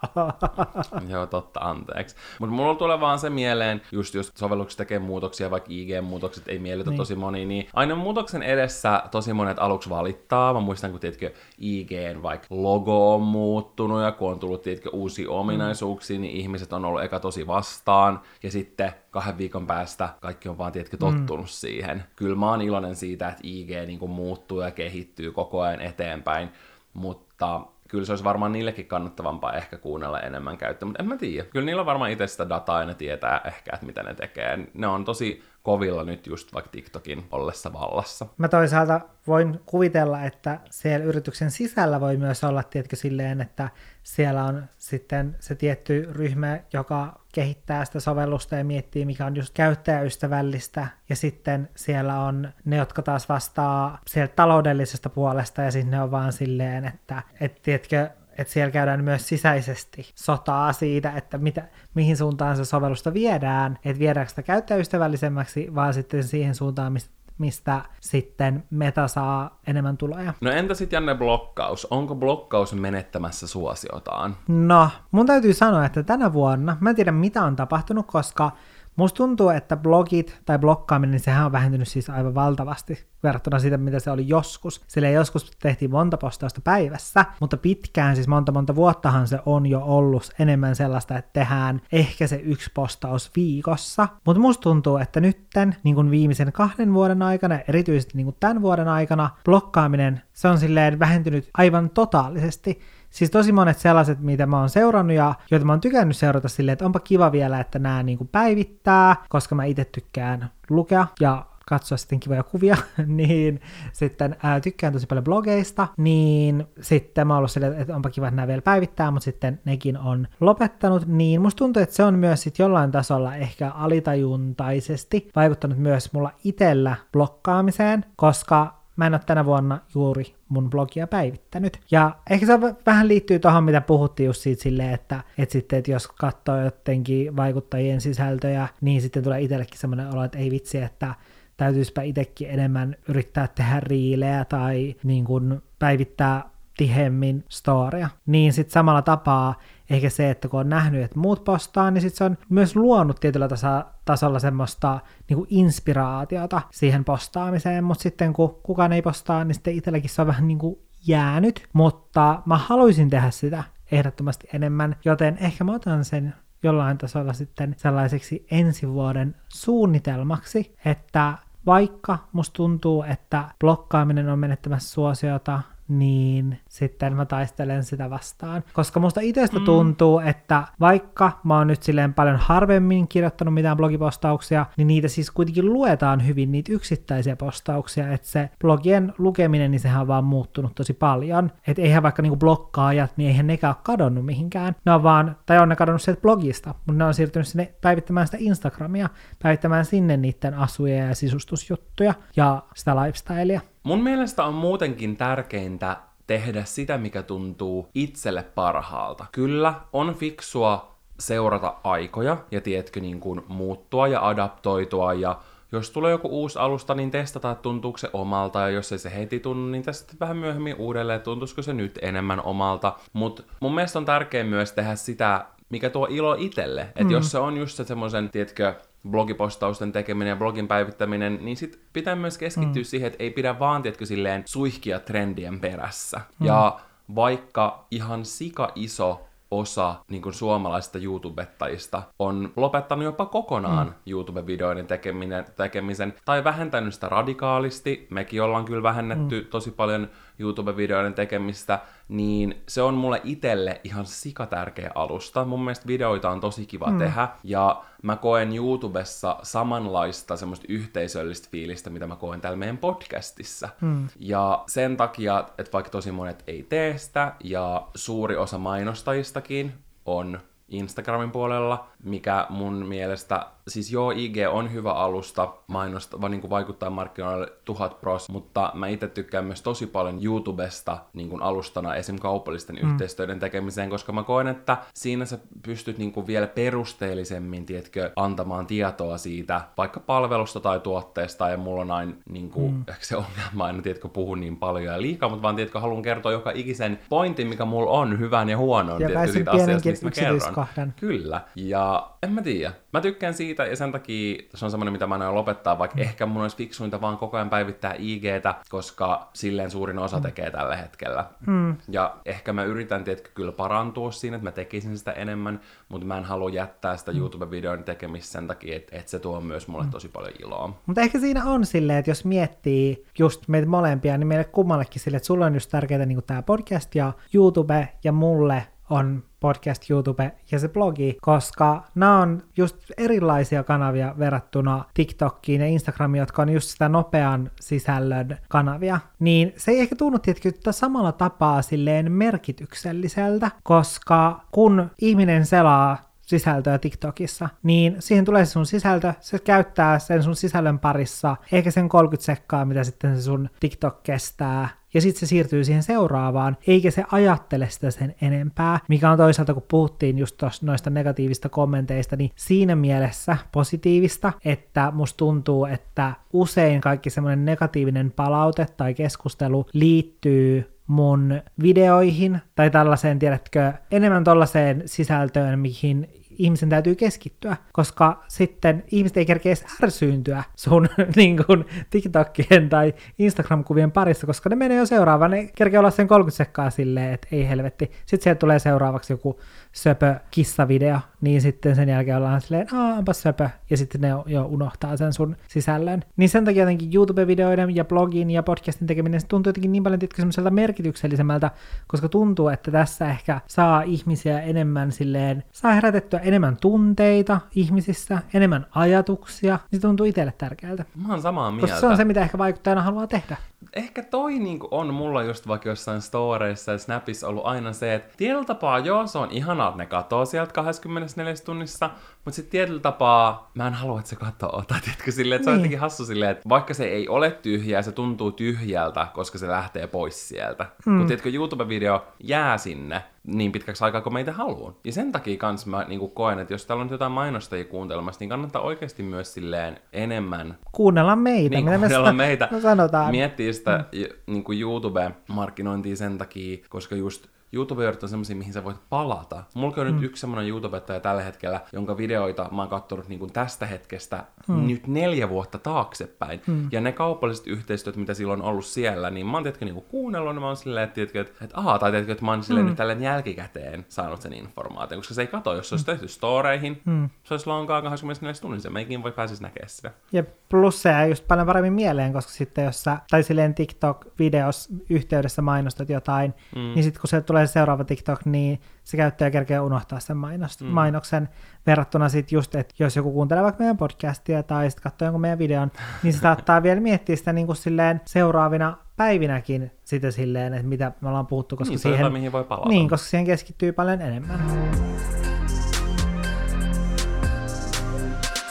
Joo, totta, anteeksi. Mutta mulla tulee vaan se mieleen, just jos sovellukset tekee muutoksia, vaikka IG-muutokset ei miellytä niin. tosi moni, niin aina muutoksen edessä tosi monet aluksi valittaa. Mä muistan, kun tiedätkö, IGn vaikka logo on muuttunut ja kun on tullut tiedätkö, uusia ominaisuuksia, mm. niin ihmiset on ollut eka tosi vastaan. Ja sitten kahden viikon päästä kaikki on vaan, tiedätkö, tottunut mm. siihen. Kyllä mä oon iloinen siitä, että IG niin kuin, muuttuu ja kehittyy koko ajan eteenpäin, mutta kyllä se olisi varmaan niillekin kannattavampaa ehkä kuunnella enemmän käyttöä, mutta en mä tiedä. Kyllä niillä on varmaan itse sitä dataa ja ne tietää ehkä, että mitä ne tekee. Ne on tosi kovilla nyt just vaikka TikTokin ollessa vallassa. Mä toisaalta voin kuvitella, että siellä yrityksen sisällä voi myös olla, tietkö silleen, että siellä on sitten se tietty ryhmä, joka kehittää sitä sovellusta ja miettii, mikä on just käyttäjäystävällistä. Ja sitten siellä on ne, jotka taas vastaa sieltä taloudellisesta puolesta ja sitten ne on vaan silleen, että et, tiedätkö, että siellä käydään myös sisäisesti sotaa siitä, että mitä, mihin suuntaan se sovellusta viedään, että viedäänkö sitä käyttäjäystävällisemmäksi, vaan sitten siihen suuntaan, mistä mistä sitten Meta saa enemmän tuloja. No entä sitten Janne blokkaus? Onko blokkaus menettämässä suosiotaan? No, mun täytyy sanoa, että tänä vuonna, mä en tiedä mitä on tapahtunut, koska Musta tuntuu, että blogit tai blokkaaminen, niin sehän on vähentynyt siis aivan valtavasti verrattuna siitä, mitä se oli joskus. Sillä joskus tehtiin monta postausta päivässä, mutta pitkään, siis monta monta vuottahan se on jo ollut enemmän sellaista, että tehdään ehkä se yksi postaus viikossa. Mutta musta tuntuu, että nytten, niin kuin viimeisen kahden vuoden aikana, erityisesti niin kuin tämän vuoden aikana, blokkaaminen, se on silleen vähentynyt aivan totaalisesti. Siis tosi monet sellaiset, mitä mä oon seurannut ja joita mä oon tykännyt seurata silleen, että onpa kiva vielä, että nämä niin kuin päivittää, koska mä itse tykkään lukea ja katsoa sitten kivoja kuvia, niin sitten ää, tykkään tosi paljon blogeista, niin sitten mä oon ollut silleen, että onpa kiva, että nämä vielä päivittää, mutta sitten nekin on lopettanut, niin musta tuntuu, että se on myös sitten jollain tasolla ehkä alitajuntaisesti vaikuttanut myös mulla itellä blokkaamiseen, koska mä en ole tänä vuonna juuri mun blogia päivittänyt. Ja ehkä se vähän liittyy tuohon, mitä puhuttiin just siitä silleen, että, että sitten, että jos katsoo jotenkin vaikuttajien sisältöjä, niin sitten tulee itsellekin semmoinen olo, että ei vitsi, että täytyisipä itsekin enemmän yrittää tehdä riilejä tai niin kuin päivittää tihemmin storia. Niin sitten samalla tapaa ehkä se, että kun on nähnyt, että muut postaa, niin sitten se on myös luonut tietyllä tasa- tasolla semmoista niin kuin inspiraatiota siihen postaamiseen, mutta sitten kun kukaan ei postaa, niin sitten itselläkin se on vähän niin kuin jäänyt, mutta mä haluaisin tehdä sitä ehdottomasti enemmän, joten ehkä mä otan sen jollain tasolla sitten sellaiseksi ensi vuoden suunnitelmaksi, että vaikka musta tuntuu, että blokkaaminen on menettämässä suosiota, niin sitten mä taistelen sitä vastaan. Koska musta itsestä mm. tuntuu, että vaikka mä oon nyt silleen paljon harvemmin kirjoittanut mitään blogipostauksia, niin niitä siis kuitenkin luetaan hyvin, niitä yksittäisiä postauksia, että se blogien lukeminen, niin sehän on vaan muuttunut tosi paljon. Että eihän vaikka niinku blokkaajat, niin eihän nekään ole kadonnut mihinkään. Ne on vaan, tai on ne kadonnut sieltä blogista, mutta ne on siirtynyt sinne päivittämään sitä Instagramia, päivittämään sinne niiden asuja ja sisustusjuttuja ja sitä lifestylea. Mun mielestä on muutenkin tärkeintä tehdä sitä, mikä tuntuu itselle parhaalta. Kyllä, on fiksua seurata aikoja ja tiedätkö niin kuin muuttua ja adaptoitua ja jos tulee joku uusi alusta, niin testata, että tuntuuko se omalta, ja jos ei se heti tunnu, niin testata vähän myöhemmin uudelleen, että tuntuisiko se nyt enemmän omalta. Mutta mun mielestä on tärkeää myös tehdä sitä, mikä tuo ilo itselle. Että mm. jos se on just se semmoisen, tiedätkö, blogipostausten tekeminen ja blogin päivittäminen, niin sit pitää myös keskittyä mm. siihen, että ei pidä vaan, tiedätkö, silleen suihkia trendien perässä. Mm. Ja vaikka ihan sika iso osa niin kuin suomalaisista YouTubettajista on lopettanut jopa kokonaan mm. YouTube-videoiden tekeminen, tekemisen tai vähentänyt sitä radikaalisti. Mekin ollaan kyllä vähennetty mm. tosi paljon YouTube-videoiden tekemistä, niin se on mulle itelle ihan sikatärkeä alusta. Mun mielestä videoita on tosi kiva mm. tehdä, ja mä koen YouTubessa samanlaista semmoista yhteisöllistä fiilistä, mitä mä koen täällä meidän podcastissa. Mm. Ja sen takia, että vaikka tosi monet ei tee sitä, ja suuri osa mainostajistakin on Instagramin puolella, mikä mun mielestä, siis joo, IG on hyvä alusta mainosta, vaan niin kuin vaikuttaa markkinoille tuhat pros, mutta mä itse tykkään myös tosi paljon YouTubesta niin kuin alustana esim. kaupallisten mm. yhteistyöiden tekemiseen, koska mä koen, että siinä sä pystyt niin kuin vielä perusteellisemmin, tiedätkö, antamaan tietoa siitä, vaikka palvelusta tai tuotteesta, ja mulla on aina niin kuin, mm. ehkä se ongelma aina, tiedätkö, puhun niin paljon ja liikaa, mutta vaan, tiedätkö, haluan kertoa joka ikisen pointin, mikä mulla on, hyvän ja huonon, tiedätkö, siitä asiasta, mistä mä kerron. Kyllä. Ja en mä tiedä. Mä tykkään siitä ja sen takia se on semmoinen, mitä mä aina lopettaa, vaikka mm. ehkä mun olisi fiksuinta vaan koko ajan päivittää IGtä, koska silleen suurin osa mm. tekee tällä hetkellä. Mm. Ja ehkä mä yritän tietenkin kyllä parantua siinä, että mä tekisin sitä enemmän, mutta mä en halua jättää sitä mm. YouTube-videon tekemistä sen takia, että, että se tuo myös mulle mm. tosi paljon iloa. Mutta ehkä siinä on silleen, että jos miettii just meitä molempia, niin meille kummallekin silleen, että sulla on just tärkeää niin tämä podcast ja YouTube ja mulle on podcast, YouTube ja se blogi, koska nämä on just erilaisia kanavia verrattuna TikTokiin ja Instagramiin, jotka on just sitä nopean sisällön kanavia, niin se ei ehkä tunnu tietenkin samalla tapaa silleen merkitykselliseltä, koska kun ihminen selaa sisältöä TikTokissa, niin siihen tulee se sun sisältö, se käyttää sen sun sisällön parissa, eikä sen 30 sekkaa, mitä sitten se sun TikTok kestää, ja sitten se siirtyy siihen seuraavaan, eikä se ajattele sitä sen enempää, mikä on toisaalta, kun puhuttiin just noista negatiivista kommenteista, niin siinä mielessä positiivista, että musta tuntuu, että usein kaikki semmoinen negatiivinen palaute tai keskustelu liittyy mun videoihin tai tällaiseen, tiedätkö, enemmän tollaiseen sisältöön, mihin ihmisen täytyy keskittyä, koska sitten ihmiset ei kerkeä edes ärsyyntyä sun niin kuin, TikTokien tai Instagram-kuvien parissa, koska ne menee jo seuraavaan, ne kerkeä olla sen 30 sekkaa silleen, että ei helvetti. Sitten sieltä tulee seuraavaksi joku söpö kissavideo, niin sitten sen jälkeen ollaan silleen, aah, söpö, ja sitten ne jo unohtaa sen sun sisällön. Niin sen takia jotenkin YouTube-videoiden ja blogin ja podcastin tekeminen se tuntuu jotenkin niin paljon tietysti semmoiselta merkityksellisemmältä, koska tuntuu, että tässä ehkä saa ihmisiä enemmän silleen, saa herätettyä enemmän tunteita ihmisissä, enemmän ajatuksia, niin se tuntuu itselle tärkeältä. Mä oon samaa mieltä. Koska se on se, mitä ehkä vaikuttajana haluaa tehdä. Ehkä toi niinku on mulla just vaikka jossain storeissa ja Snapissa ollut aina se, että tietyllä tapaa joo, se on ihanaa, että ne katoo sieltä 24 tunnissa, mutta sitten tietyllä tapaa mä en halua, että se katoo. Tai tiedätkö silleen, että se on Niin. jotenkin hassu silleen, että vaikka se ei ole tyhjää, se tuntuu tyhjältä, koska se lähtee pois sieltä. Mm. Kun tiedätkö, YouTube-video jää sinne niin pitkäksi aikaa, kun meitä haluan. Ja sen takia kans mä niin koen, että jos täällä on jotain mainostajia kuuntelemassa, niin kannattaa oikeasti myös silleen enemmän Kuunnella meitä. niin me kuunnella sa- meitä. me sanotaan. Miettii sitä mm. niin kuin YouTube-markkinointia sen takia, koska just youtube on semmoisia, mihin sä voit palata. Mulla on mm. nyt yksi semmoinen YouTubettaja tällä hetkellä, jonka videoita mä oon katsonut niin kuin tästä hetkestä mm. nyt neljä vuotta taaksepäin. Mm. Ja ne kaupalliset yhteistyöt, mitä silloin on ollut siellä, niin mä oon tietenkin niin kuin kuunnellut, ja mä oon silleen, että, tiedätkö, että, että aha, tai tiedätkö, että mä oon silleen mm. nyt tälleen jälkikäteen saanut sen informaation, koska se ei kato, jos se olisi tehty storeihin, mm. se olisi lonkaan 24 tunnissa, mä ikin voi pääsisi näkemään sitä. Ja plus se jää just paljon paremmin mieleen, koska sitten jos sä, tai silleen TikTok-videos yhteydessä mainostat jotain, mm. niin sitten kun se tulee se seuraava TikTok, niin se käyttäjä kerkeä unohtaa sen mainos, mm. mainoksen verrattuna sitten just, että jos joku kuuntelee vaikka meidän podcastia tai sitten katsoo jonkun meidän videon, niin se saattaa vielä miettiä sitä niin kuin silleen seuraavina päivinäkin sitä silleen, että mitä me ollaan puhuttu, koska Niin, siihen, jotain, mihin voi palata. niin, koska siihen keskittyy paljon enemmän.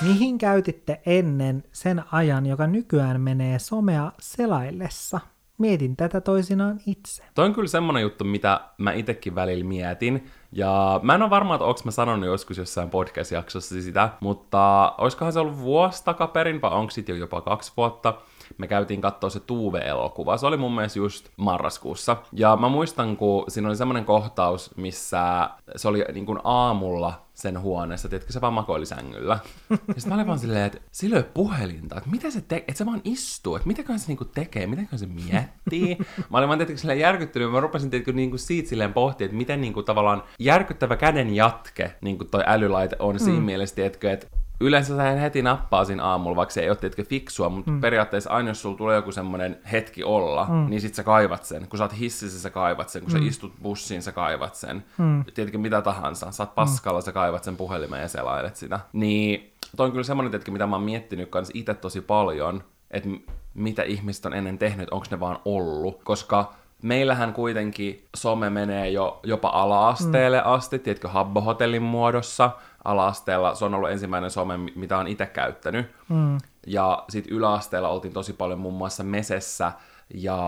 Mihin käytitte ennen sen ajan, joka nykyään menee somea selaillessa? Mietin tätä toisinaan itse. Toi on kyllä semmonen juttu, mitä mä itekin välillä mietin. Ja mä en ole varma, että onko mä sanonut joskus jossain podcast-jaksossa sitä, mutta olisikohan se ollut vuosi takaperin, vai onko sit jo jopa kaksi vuotta, me käytiin katsoa se Tuve-elokuva. Se oli mun mielestä just marraskuussa. Ja mä muistan, kun siinä oli semmoinen kohtaus, missä se oli niin kuin aamulla sen huoneessa, tiedätkö, se vaan makoili sängyllä. Ja sitten mä olin vaan silleen, että sillä ei puhelinta, että mitä se tekee, että se vaan istuu, että mitäköhän se niinku tekee, mitäköhän se miettii. Mä olin vaan tietenkin silleen järkyttynyt, mä rupesin tietenkin niinku siitä silleen pohtia, että miten niinku tavallaan järkyttävä käden jatke niinku toi älylaite on siinä mielessä, tiedätkö, että Yleensä sä heti nappaa siinä aamulla, vaikka se ei ole tietenkin fiksua, mutta mm. periaatteessa aina jos sulla tulee joku semmoinen hetki olla, mm. niin sit sä kaivat sen. Kun sä oot hississä, sä kaivat sen. Kun mm. sä istut bussiin, sä kaivat sen. Mm. Tiedätkö mitä tahansa. Sä oot paskalla, sä kaivat sen puhelimeen ja selailet sitä. Niin toi on kyllä semmoinen tietenkin, mitä mä oon miettinyt kans itse tosi paljon, että mitä ihmiset on ennen tehnyt, onko ne vaan ollut. Koska meillähän kuitenkin some menee jo jopa ala-asteelle mm. asti, tiedätkö, Habbo-hotellin muodossa. Ala-asteella se on ollut ensimmäinen some, mi- mitä on itse käyttänyt. Mm. Ja sitten yläasteella oltiin tosi paljon muun muassa Mesessä ja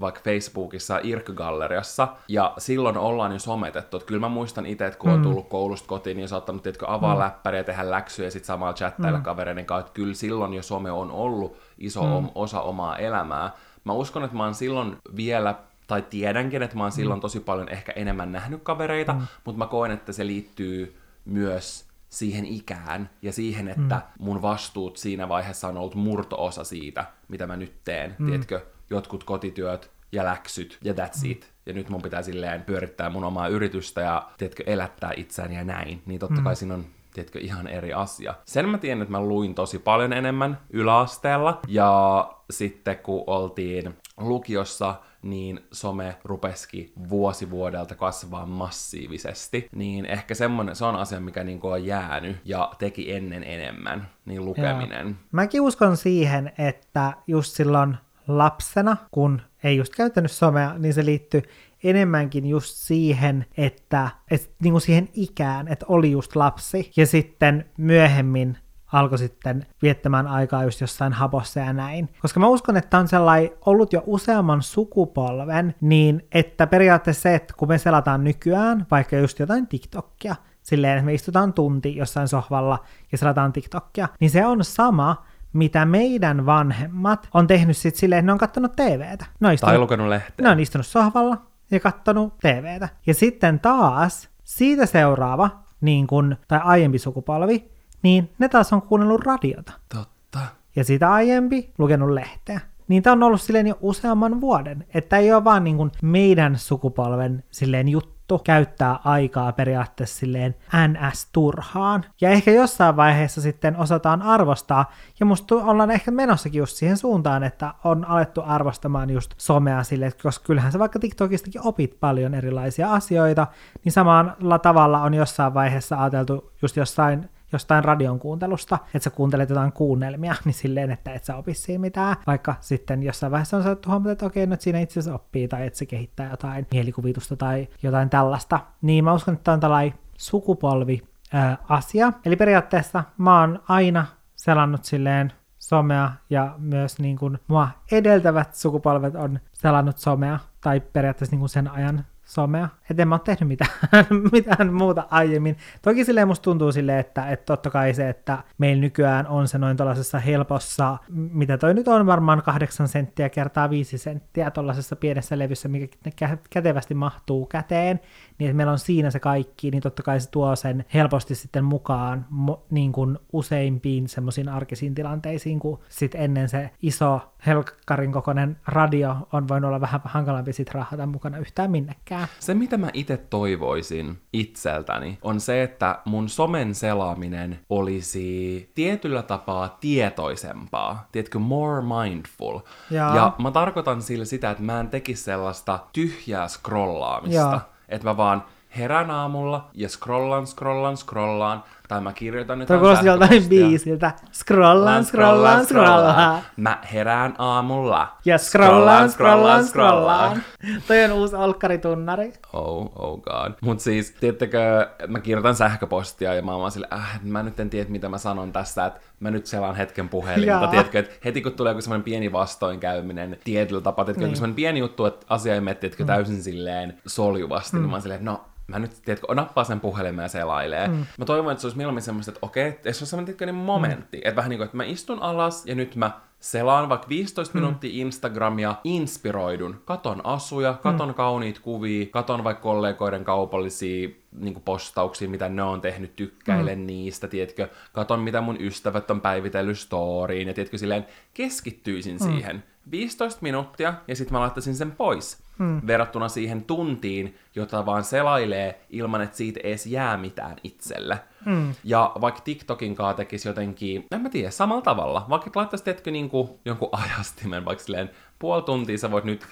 vaikka Facebookissa Irk-galleriassa, ja silloin ollaan jo sometettu. Että kyllä mä muistan itse, että kun on tullut koulusta kotiin, niin saattanut tiedätkö, avaa mm. läppäriä, tehdä läksyjä ja sitten samalla chattailla mm. kavereiden kanssa. Että kyllä silloin jo some on ollut iso mm. osa omaa elämää. Mä uskon, että mä oon silloin vielä tai tiedänkin, että mä oon silloin tosi paljon ehkä enemmän nähnyt kavereita, mm. mutta mä koen, että se liittyy myös siihen ikään ja siihen, että mm. mun vastuut siinä vaiheessa on ollut murto-osa siitä, mitä mä nyt teen. Mm. Tiedätkö, jotkut kotityöt ja läksyt ja that's mm. it. Ja nyt mun pitää silleen pyörittää mun omaa yritystä ja tiedätkö, elättää itseäni ja näin. Niin totta kai siinä on tiedätkö, ihan eri asia. Sen mä tiedän, että mä luin tosi paljon enemmän yläasteella, ja sitten kun oltiin lukiossa, niin some rupeski vuosi vuodelta kasvaa massiivisesti, niin ehkä semmonen, se on asia, mikä niinku on jäänyt ja teki ennen enemmän, niin lukeminen. Joo. Mäkin uskon siihen, että just silloin lapsena, kun ei just käyttänyt somea, niin se liittyy enemmänkin just siihen, että et, niin kuin siihen ikään, että oli just lapsi. Ja sitten myöhemmin alkoi sitten viettämään aikaa just jossain hapossa ja näin. Koska mä uskon, että on sellainen ollut jo useamman sukupolven, niin että periaatteessa se, että kun me selataan nykyään vaikka just jotain TikTokia, silleen, että me istutaan tunti jossain sohvalla ja selataan TikTokia, niin se on sama, mitä meidän vanhemmat on tehnyt sitten silleen, että ne on kattonut TVtä. Ne on istunut, Tai lukenut lehteä. ne on istunut sohvalla ja kattonut TVtä. Ja sitten taas siitä seuraava, niin kun, tai aiempi sukupolvi, niin ne taas on kuunnellut radiota. Totta. Ja sitä aiempi lukenut lehteä. Niin tämä on ollut silleen jo useamman vuoden. Että ei ole vaan niin kuin meidän sukupolven silleen juttu. Annettu käyttää aikaa periaatteessa silleen NS-turhaan. Ja ehkä jossain vaiheessa sitten osataan arvostaa, ja musta ollaan ehkä menossakin just siihen suuntaan, että on alettu arvostamaan just somea sille, koska kyllähän sä vaikka TikTokistakin opit paljon erilaisia asioita, niin samalla tavalla on jossain vaiheessa ajateltu just jossain jostain radion kuuntelusta, että sä kuuntelet jotain kuunnelmia, niin silleen, että et sä siinä mitään. Vaikka sitten jossain vaiheessa on saatu huomata, että okei, no siinä itse asiassa oppii, tai että se kehittää jotain mielikuvitusta tai jotain tällaista. Niin mä uskon, että on tällainen sukupolvi ää, asia. Eli periaatteessa mä oon aina selannut silleen somea ja myös niin kuin mua edeltävät sukupolvet on selannut somea tai periaatteessa niin kuin sen ajan somea. Et en mä ole tehnyt mitään, mitään muuta aiemmin. Toki silleen musta tuntuu silleen, että, että totta kai se, että meillä nykyään on se noin tuollaisessa helpossa, mitä toi nyt on varmaan kahdeksan senttiä kertaa viisi senttiä tuollaisessa pienessä levyssä, mikä kätevästi mahtuu käteen, niin että meillä on siinä se kaikki, niin totta kai se tuo sen helposti sitten mukaan mo, niin kuin useimpiin semmoisiin arkisiin tilanteisiin, kun sitten ennen se iso helkkarin kokoinen radio on voinut olla vähän hankalampi sit rahata mukana yhtään minnekään. Se, mitä mä itse toivoisin itseltäni, on se, että mun somen selaaminen olisi tietyllä tapaa tietoisempaa. Tiedätkö, more mindful. Ja, ja mä tarkoitan sillä sitä, että mä en tekisi sellaista tyhjää scrollaamista. Ja. Että mä vaan herään aamulla ja scrollaan, scrollaan, scrollaan, tai mä kirjoitan nyt Tuo kuulosti joltain biisiltä. Scrollaan, scrollaan, scrollaan. Mä herään aamulla. Ja scrollaan, scrollaan, scrollaan. Toi on uusi olkkaritunnari. Oh, oh god. Mut siis, tiedättekö, mä kirjoitan sähköpostia ja mä oon sille, äh, mä nyt en tiedä, mitä mä sanon tässä, että mä nyt selaan hetken puhelinta. Tiedätkö, että heti kun tulee joku semmoinen pieni vastoinkäyminen tietyllä tapaa, tiedätkö, niin. semmoinen pieni juttu, että asia ei mene, tiedätkö, mm. täysin silleen soljuvasti, mm. niin mä oon silleen, no mä nyt, tiedätkö, nappaa sen puhelimen ja selailee. Mm. Mä toivon, että se olisi mieluummin semmoista, että okei, että se on semmoinen tiedätkö, niin momentti, mm. että vähän niin kuin, että mä istun alas ja nyt mä selaan vaikka 15 mm. minuuttia Instagramia, inspiroidun, katon asuja, katon mm. kauniit kuvia, katon vaikka kollegoiden kaupallisia niin postauksia, mitä ne on tehnyt, tykkäilen mm. niistä, tiedätkö, katon mitä mun ystävät on päivitellyt storyin, ja tiedätkö, silleen keskittyisin mm. siihen 15 minuuttia, ja sitten mä laittaisin sen pois hmm. verrattuna siihen tuntiin, jota vaan selailee ilman, että siitä edes jää mitään itselle. Hmm. Ja vaikka TikTokin kanssa tekisi jotenkin, en mä tiedä, samalla tavalla. Vaikka laittaisi, teetkö, niin jonkun ajastimen, vaikka silleen puoli tuntia sä voit nyt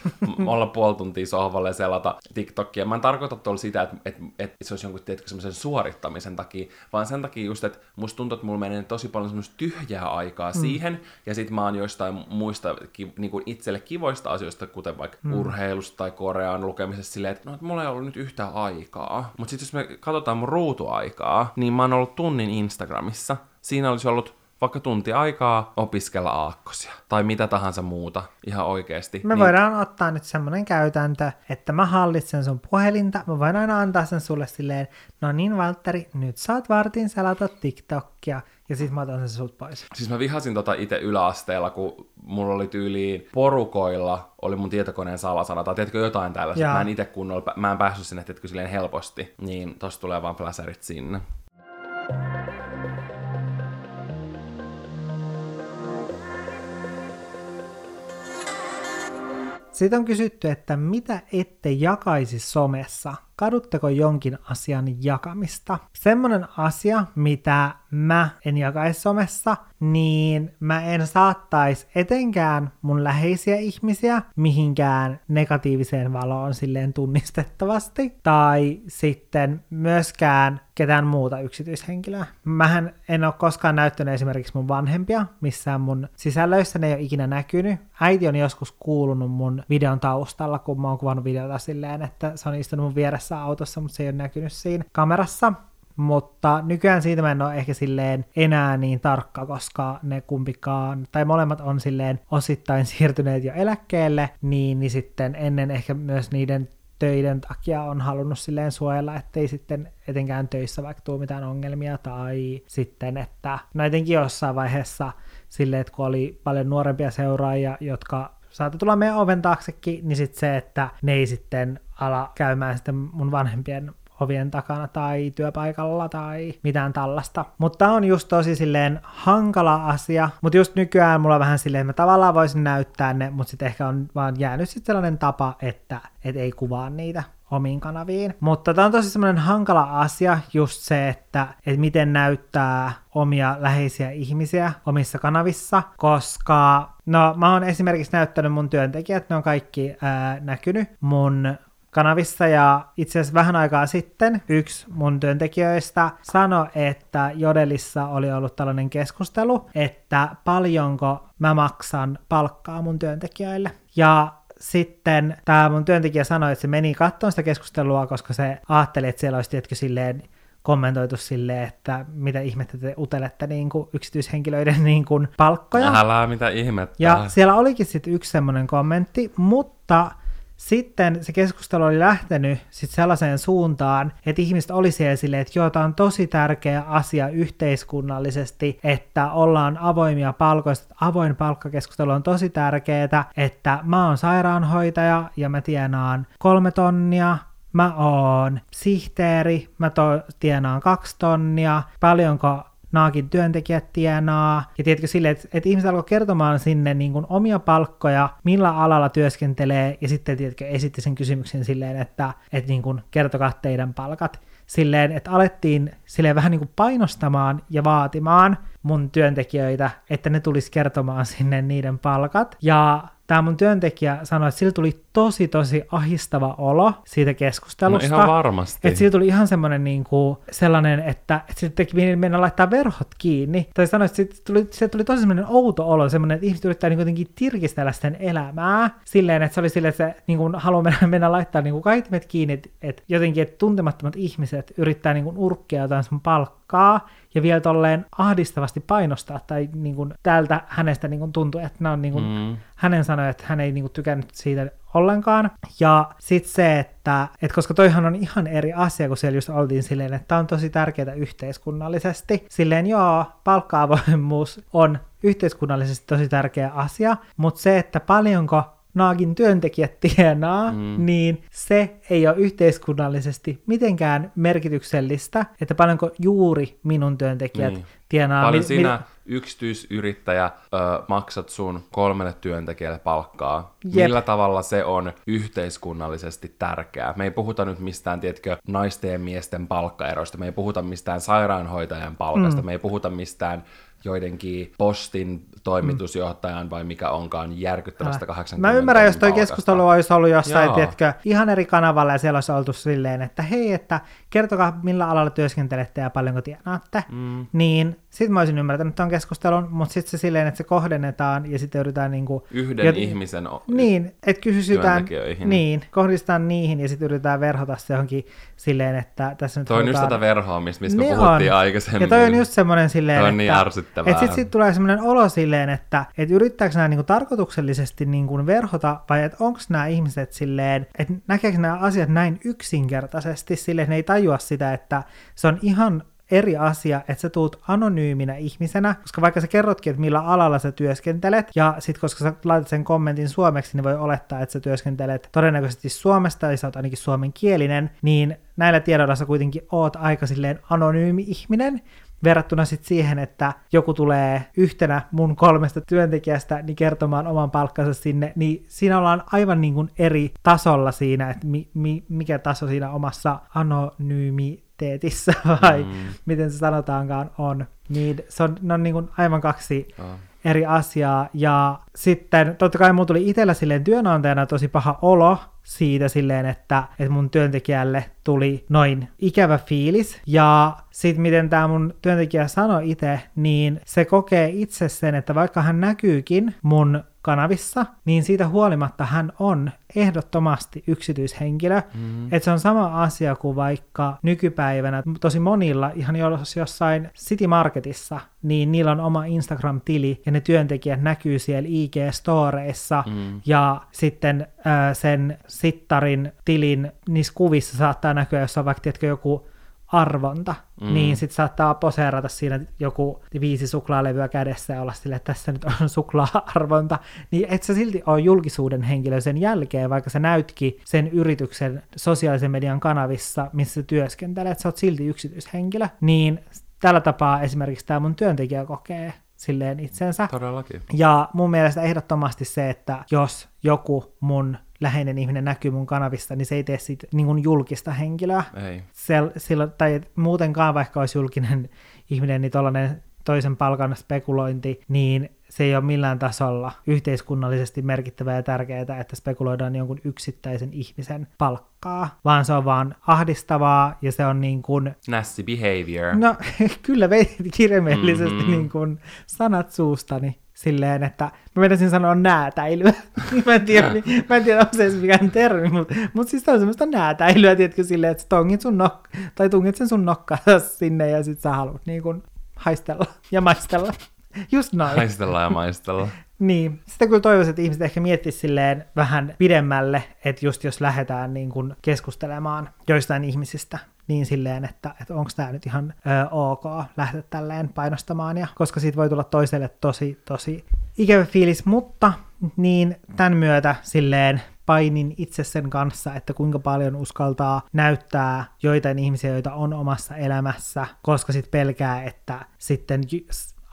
olla puoli tuntia sohvalle ja selata TikTokia. Mä en tarkoita tuolla sitä, että, että, että se olisi jonkun tietkö semmoisen suorittamisen takia, vaan sen takia just, että musta tuntuu, että mulla menee tosi paljon semmoista tyhjää aikaa mm. siihen, ja sit mä oon joistain muista niin kuin itselle kivoista asioista, kuten vaikka mm. urheilusta tai Korean lukemisesta silleen, että, no, että mulla ei ollut nyt yhtään aikaa. Mutta sitten jos me katsotaan mun ruutuaikaa, niin mä oon ollut tunnin Instagramissa. Siinä olisi ollut vaikka tunti aikaa opiskella aakkosia tai mitä tahansa muuta ihan oikeasti. Me niin... voidaan ottaa nyt semmoinen käytäntö, että mä hallitsen sun puhelinta, mä voin aina antaa sen sulle silleen, no niin Valtteri, nyt saat vartin selata TikTokia, ja sitten mä otan sen sut pois. Siis mä vihasin tota itse yläasteella, kun mulla oli tyyliin porukoilla, oli mun tietokoneen salasana, tai tiedätkö jotain tällaista, mä en itse kunnolla, mä en päässyt sinne, tiedätkö silleen helposti, niin tosta tulee vaan flasherit sinne. Sitten on kysytty, että mitä ette jakaisi somessa? Kadutteko jonkin asian jakamista? Semmonen asia, mitä mä en jakaisi somessa, niin mä en saattaisi etenkään mun läheisiä ihmisiä mihinkään negatiiviseen valoon silleen tunnistettavasti, tai sitten myöskään ketään muuta yksityishenkilöä. Mähän en ole koskaan näyttänyt esimerkiksi mun vanhempia missään mun sisällöissä, ne ei ole ikinä näkynyt. Äiti on joskus kuulunut mun videon taustalla, kun mä oon kuvannut videota silleen, että se on istunut mun vieressä autossa, mutta se ei ole näkynyt siinä kamerassa. Mutta nykyään siitä mä en ole ehkä silleen enää niin tarkka, koska ne kumpikaan, tai molemmat on silleen osittain siirtyneet jo eläkkeelle, niin, niin sitten ennen ehkä myös niiden töiden takia on halunnut silleen suojella, ettei sitten etenkään töissä vaikka tuu mitään ongelmia, tai sitten, että no etenkin jossain vaiheessa silleen, että kun oli paljon nuorempia seuraajia, jotka saattoi tulla meidän oven taaksekin, niin sitten se, että ne ei sitten ala käymään sitten mun vanhempien ovien takana tai työpaikalla tai mitään tällaista. Mutta on just tosi silleen hankala asia, mutta just nykyään mulla on vähän silleen, että mä tavallaan voisin näyttää ne, mutta sitten ehkä on vaan jäänyt sitten sellainen tapa, että et ei kuvaa niitä. Omiin kanaviin. Mutta tämä on tosi semmoinen hankala asia, just se, että, että miten näyttää omia läheisiä ihmisiä omissa kanavissa, koska no mä oon esimerkiksi näyttänyt mun työntekijät, ne on kaikki ää, näkynyt mun kanavissa ja itse asiassa vähän aikaa sitten yksi mun työntekijöistä sanoi, että Jodelissa oli ollut tällainen keskustelu, että paljonko mä maksan palkkaa mun työntekijöille. Ja sitten tämä mun työntekijä sanoi, että se meni katsomaan sitä keskustelua, koska se ajatteli, että siellä olisi tietkö silleen kommentoitu silleen, että mitä ihmettä te utelette niin kuin yksityishenkilöiden niin kuin palkkoja. Älä mitä ihmettä. Ja siellä olikin sitten yksi semmoinen kommentti, mutta sitten se keskustelu oli lähtenyt sit sellaiseen suuntaan, että ihmiset oli siellä silleen, että joo, tämä on tosi tärkeä asia yhteiskunnallisesti, että ollaan avoimia palkoista. Avoin palkkakeskustelu on tosi tärkeää, että mä oon sairaanhoitaja ja mä tienaan kolme tonnia, mä oon sihteeri, mä to- tienaan kaksi tonnia, paljonko naakin työntekijät tienaa. Ja tiedätkö sille, että, että ihmiset alkoi kertomaan sinne niin kuin omia palkkoja, millä alalla työskentelee, ja sitten tiedätkö, esitti sen kysymyksen silleen, että, että niin kuin, kertokaa teidän palkat. Silleen, että alettiin silleen vähän niin kuin painostamaan ja vaatimaan mun työntekijöitä, että ne tulisi kertomaan sinne niiden palkat. Ja tämä mun työntekijä sanoi, että sillä tuli tosi tosi ahistava olo siitä keskustelusta. No ihan varmasti. Että siitä tuli ihan semmoinen niin kuin, sellainen, että, että sitten teki mennä laittaa verhot kiinni. Tai sanoi, että siitä tuli, siitä tuli tosi semmoinen outo olo, semmoinen, että ihmiset yrittää niin jotenkin tirkistellä sen elämää silleen, että se oli silleen, että se niin kuin, haluaa mennä, mennä laittaa niin kuin kaitimet kiinni, että, että jotenkin että tuntemattomat ihmiset yrittää niin kuin, urkkia jotain sun palkkaa, ja vielä tolleen ahdistavasti painostaa, tai niin kuin, täältä hänestä niin kuin, tuntuu, että nämä on niin kuin, mm. hänen sanoja, että hän ei niin kuin, tykännyt siitä ollenkaan. Ja sitten se, että, että koska toihan on ihan eri asia, kun siellä just oltiin silleen, että tämä on tosi tärkeää yhteiskunnallisesti. Silleen joo, palkka-avoimuus on yhteiskunnallisesti tosi tärkeä asia, mutta se, että paljonko Naagin työntekijät tienaa, mm. niin se ei ole yhteiskunnallisesti mitenkään merkityksellistä, että paljonko juuri minun työntekijät niin. tienaa. Paljon mi- sinä mi- yksityisyrittäjä ö, maksat sun kolmelle työntekijälle palkkaa. Jep. Millä tavalla se on yhteiskunnallisesti tärkeää? Me ei puhuta nyt mistään, tiedätkö, naisten ja miesten palkkaeroista, me ei puhuta mistään sairaanhoitajan palkasta, mm. me ei puhuta mistään joidenkin postin toimitusjohtajan vai mikä onkaan järkyttävästä 80 Mä ymmärrän, jos toi palkasta. keskustelu olisi ollut jossain, Joo. tiedätkö, ihan eri kanavalla ja siellä olisi oltu silleen, että hei, että kertokaa millä alalla työskentelette ja paljonko tienaatte, mm. niin sitten mä olisin ymmärtänyt tuon keskustelun, mutta sitten se silleen, että se kohdennetaan ja sitten yritetään niinku... Yhden jot... ihmisen o- Niin, että kysytään... Niin, kohdistetaan niihin ja sitten yritetään verhota se johonkin silleen, että tässä nyt Toi on just tätä verhoamista, mistä niin me puhuttiin on. aikaisemmin. Ja toi on just semmoinen silleen, toi on niin että... Niin että sitten sit tulee semmoinen olo silleen, että et yrittääkö nämä niinku tarkoituksellisesti niinku verhota vai että onko nämä ihmiset silleen, että näkeekö nämä asiat näin yksinkertaisesti silleen, että ne ei tajua sitä, että se on ihan eri asia, että sä tuut anonyyminä ihmisenä, koska vaikka sä kerrotkin, että millä alalla sä työskentelet, ja sit koska sä laitat sen kommentin suomeksi, niin voi olettaa, että sä työskentelet todennäköisesti Suomesta, ja sä oot ainakin suomenkielinen, niin näillä tiedoilla sä kuitenkin oot aika silleen anonyymi ihminen, verrattuna sitten siihen, että joku tulee yhtenä mun kolmesta työntekijästä niin kertomaan oman palkkansa sinne, niin siinä ollaan aivan niin kuin eri tasolla siinä, että mi, mi, mikä taso siinä omassa anonymiteetissä vai mm. miten se sanotaankaan on. Niin se on, ne on niin kuin aivan kaksi oh. eri asiaa. Ja sitten totta kai mulla tuli itsellä silleen työnantajana tosi paha olo, siitä silleen, että, että mun työntekijälle tuli noin ikävä fiilis. Ja sitten miten tämä mun työntekijä sanoi itse, niin se kokee itse sen, että vaikka hän näkyykin mun kanavissa, niin siitä huolimatta hän on ehdottomasti yksityishenkilö. Mm. Että se on sama asia kuin vaikka nykypäivänä tosi monilla, ihan jos jossain City Marketissa, niin niillä on oma Instagram-tili ja ne työntekijät näkyy siellä IG-storeissa mm. ja sitten äh, sen sittarin tilin niissä kuvissa saattaa näkyä, jos on vaikka tiedätkö, joku arvonta, mm. niin sitten saattaa poseerata siinä joku viisi suklaalevyä kädessä ja olla sille, että tässä nyt on suklaa-arvonta, niin et sä silti ole julkisuuden henkilö sen jälkeen, vaikka sä näytkin sen yrityksen sosiaalisen median kanavissa, missä työskentelet, sä oot silti yksityishenkilö, niin tällä tapaa esimerkiksi tämä mun työntekijä kokee silleen itsensä. Todellakin. Ja mun mielestä ehdottomasti se, että jos joku mun läheinen ihminen näkyy mun kanavista, niin se ei tee siitä niin kuin julkista henkilöä. Ei. Sel, silloin, tai muutenkaan vaikka olisi julkinen ihminen, niin tuollainen toisen palkan spekulointi, niin se ei ole millään tasolla yhteiskunnallisesti merkittävää ja tärkeää, että spekuloidaan jonkun yksittäisen ihmisen palkkaa, vaan se on vaan ahdistavaa ja se on niin kuin... Nasty behavior. No kyllä vei kirjaimellisesti Mhm. niin kuin sanat suustani silleen, että mä menisin sanoa näätäilyä. mä, en tiedä, mä en tiedä, onko se edes mikään termi, mutta, mutta siis on semmoista näätäilyä, tiedätkö, silleen, että tongit sun nok- tai tungit sen sun nokkaa sinne ja sit sä haluat niin kuin haistella ja maistella. Just noin. Haistella ja maistella. Niin. Sitten kyllä toivoisin, että ihmiset ehkä miettisivät silleen vähän pidemmälle, että just jos lähdetään niin kuin keskustelemaan joistain ihmisistä, niin silleen, että, että onko tämä nyt ihan ö, ok lähteä tälleen painostamaan, ja, koska siitä voi tulla toiselle tosi, tosi ikävä fiilis, mutta niin tämän myötä silleen painin itse sen kanssa, että kuinka paljon uskaltaa näyttää joitain ihmisiä, joita on omassa elämässä, koska sitten pelkää, että sitten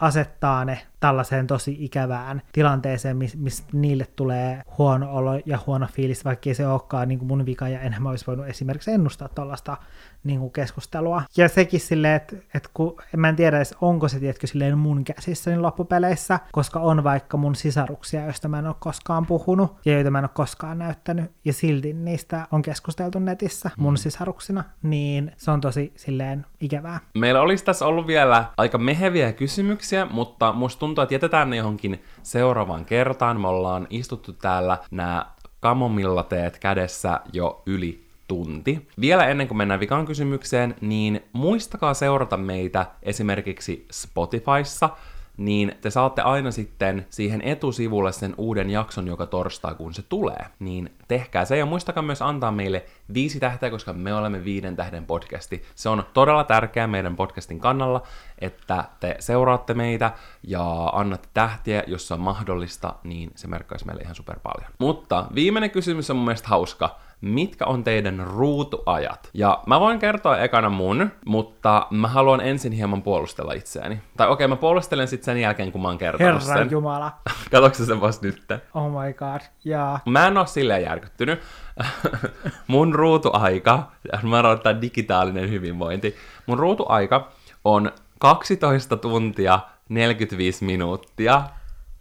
asettaa ne tällaiseen tosi ikävään tilanteeseen, missä mis niille tulee huono olo ja huono fiilis, vaikka ei se olekaan niin kuin mun vika, ja enhän mä olisi voinut esimerkiksi ennustaa tuollaista niin kuin keskustelua. Ja sekin silleen, että, että kun, mä en tiedä edes, onko se, tiedätkö, silleen mun käsissä niin loppupeleissä, koska on vaikka mun sisaruksia, joista mä en ole koskaan puhunut, ja joita mä en ole koskaan näyttänyt, ja silti niistä on keskusteltu netissä mun sisaruksina, niin se on tosi silleen ikävää. Meillä olisi tässä ollut vielä aika meheviä kysymyksiä, mutta musta tuntuu, että jätetään ne johonkin seuraavaan kertaan. Me ollaan istuttu täällä nämä kamomillateet kädessä jo yli tunti. Vielä ennen kuin mennään vikaan kysymykseen, niin muistakaa seurata meitä esimerkiksi Spotifyssa, niin te saatte aina sitten siihen etusivulle sen uuden jakson joka torstai, kun se tulee. Niin tehkää se ja muistakaa myös antaa meille viisi tähteä, koska me olemme viiden tähden podcasti. Se on todella tärkeää meidän podcastin kannalla, että te seuraatte meitä ja annatte tähtiä, jos on mahdollista, niin se merkkaisi meille ihan super paljon. Mutta viimeinen kysymys on mun mielestä hauska mitkä on teidän ruutuajat? Ja mä voin kertoa ekana mun, mutta mä haluan ensin hieman puolustella itseäni. Tai okei, okay, mä puolustelen sitten sen jälkeen, kun mä oon kertonut Herran sen. Jumala. Katoksa sen vasta nyt? Oh my god. Ja Mä en oo silleen järkyttynyt. mun ruutuaika, mä oon digitaalinen hyvinvointi, mun ruutuaika on 12 tuntia 45 minuuttia,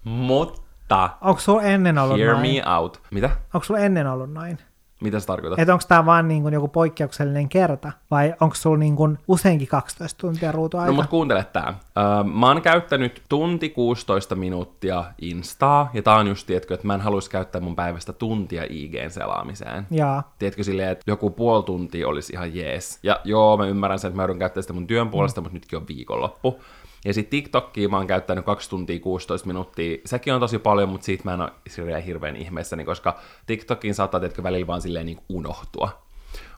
mutta onko sulla ennen ollut hear noin? me out. Mitä? Onko sulla ennen ollut noin? Mitä se tarkoittaa? Että onko tämä vaan niin kuin joku poikkeuksellinen kerta? Vai onko sulla niin kuin useinkin 12 tuntia ruutuaika? No mut kuuntele tää. Öö, mä oon käyttänyt tunti 16 minuuttia Instaa, ja tää on just, tiedätkö, että mä en haluaisi käyttää mun päivästä tuntia IGn selaamiseen. Jaa. Tiedätkö silleen, että joku puoli tuntia olisi ihan jees. Ja joo, mä ymmärrän sen, että mä joudun käyttämään sitä mun työn puolesta, mm. mutta nytkin on viikonloppu. Ja sitten TikTokia mä oon käyttänyt 2 tuntia 16 minuuttia. Sekin on tosi paljon, mutta siitä mä en ole hirveän, hirveän ihmeessäni, koska TikTokin saattaa tiedätkö, välillä vaan silleen niin unohtua.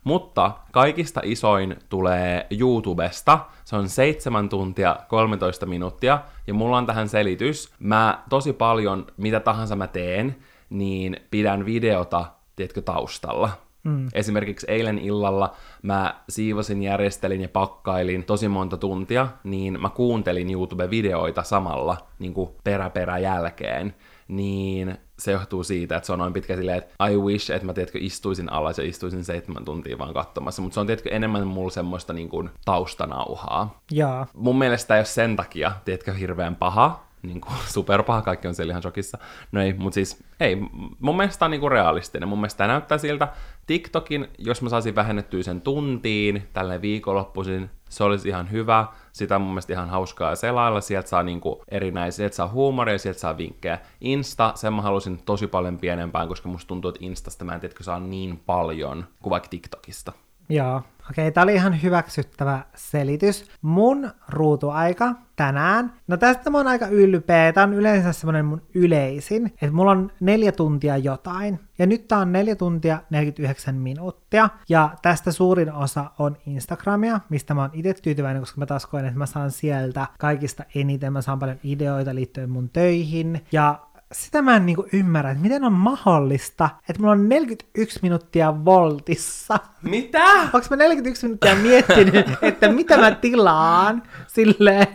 Mutta kaikista isoin tulee YouTubesta. Se on 7 tuntia 13 minuuttia. Ja mulla on tähän selitys. Mä tosi paljon, mitä tahansa mä teen, niin pidän videota, tiedätkö, taustalla. Mm. Esimerkiksi eilen illalla mä siivosin, järjestelin ja pakkailin tosi monta tuntia, niin mä kuuntelin YouTube-videoita samalla niin kuin perä perä jälkeen. Niin se johtuu siitä, että se on noin pitkä silleen, että I wish, että mä tiedätkö, istuisin alas ja istuisin seitsemän tuntia vaan katsomassa, mutta se on tiedätkö, enemmän mulla semmoista niin kuin taustanauhaa. Jaa. Mun mielestä ei ole sen takia, tiedätkö, hirveän paha, niin kuin superpaha, kaikki on siellä ihan shokissa. No ei, mutta siis ei, mun mielestä tää on niin kuin realistinen. Mun mielestä tää näyttää siltä TikTokin, jos mä saisin vähennettyä sen tuntiin, tälleen viikonloppuisin, se olisi ihan hyvä. Sitä on mun mielestä ihan hauskaa selailla, sieltä saa niinku erinäisiä, sieltä saa huumoria, sieltä saa vinkkejä. Insta, sen mä halusin tosi paljon pienempään, koska musta tuntuu, että Instasta mä en tiedä, saa niin paljon kuin vaikka TikTokista. Joo. Okei, okay, tää oli ihan hyväksyttävä selitys. Mun ruutuaika tänään, no tästä mä oon aika ylpeä, tää on yleensä semmonen mun yleisin, että mulla on neljä tuntia jotain, ja nyt tää on neljä tuntia 49 minuuttia, ja tästä suurin osa on Instagramia, mistä mä oon itse tyytyväinen, koska mä taas koen, että mä saan sieltä kaikista eniten, mä saan paljon ideoita liittyen mun töihin, ja sitä mä en niinku ymmärrä, että miten on mahdollista, että mulla on 41 minuuttia voltissa. Mitä? Onko mä 41 minuuttia miettinyt, että mitä mä tilaan silleen,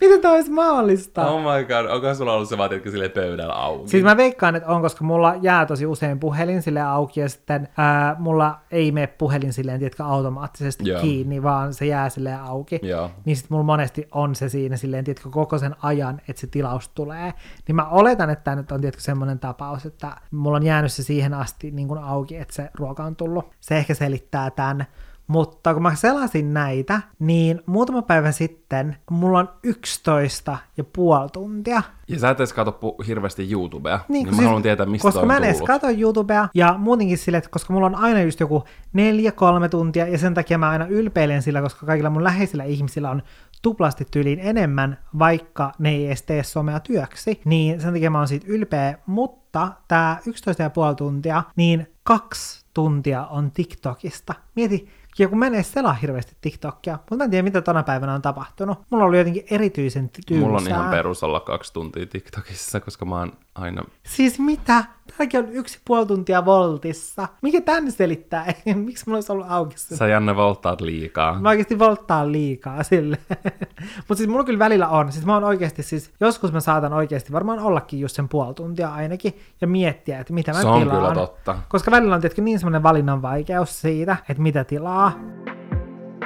miten tämä olisi mahdollista? Oh my god, onko sulla ollut se vaan, että sille pöydällä auki? Siis mä veikkaan, että on, koska mulla jää tosi usein puhelin sille auki ja sitten ää, mulla ei mene puhelin silleen, tiedätkö, automaattisesti Joo. kiinni, vaan se jää silleen auki. Joo. Niin sit mulla monesti on se siinä silleen, tiedätkö, koko sen ajan, että se tilaus tulee. Niin mä oletan, että tämä nyt on, tiedätkö, semmoinen tapaus, että mulla on jäänyt se siihen asti niin kuin auki, että se ruoka on tullut. Se ehkä selittää tämän. Mutta kun mä selasin näitä, niin muutama päivä sitten mulla on 11 ja puoli tuntia Ja sä et edes katso pu- hirveästi YouTubea, niin, niin mä siis- haluan tietää, mistä Koska toi mä on en edes katso YouTubea, ja muutenkin sille, että koska mulla on aina just joku neljä, kolme tuntia, ja sen takia mä aina ylpeilen sillä, koska kaikilla mun läheisillä ihmisillä on tuplasti tyyliin enemmän, vaikka ne ei edes tee somea työksi, niin sen takia mä oon siitä ylpeä, mutta tää 11,5 tuntia, niin kaksi tuntia on TikTokista. Mieti, ja kun mä en edes selaa hirveästi TikTokia, mutta mä en tiedä, mitä tona päivänä on tapahtunut. Mulla oli jotenkin erityisen tylsää. Mulla on ihan perus olla kaksi tuntia TikTokissa, koska mä oon aina... Siis mitä? Tämäkin on yksi puoli tuntia voltissa. Mikä tän selittää? Miksi mulla olisi ollut auki se? Sä Janne volttaat liikaa. Mä oikeasti volttaan liikaa sille. Mutta siis mulla kyllä välillä on. Siis mä oon oikeasti siis, joskus mä saatan oikeasti varmaan ollakin just sen puoli tuntia ainakin ja miettiä, että mitä mä Se on tilaan. kyllä totta. Koska välillä on tietysti niin semmoinen valinnan vaikeus siitä, että mitä tilaa.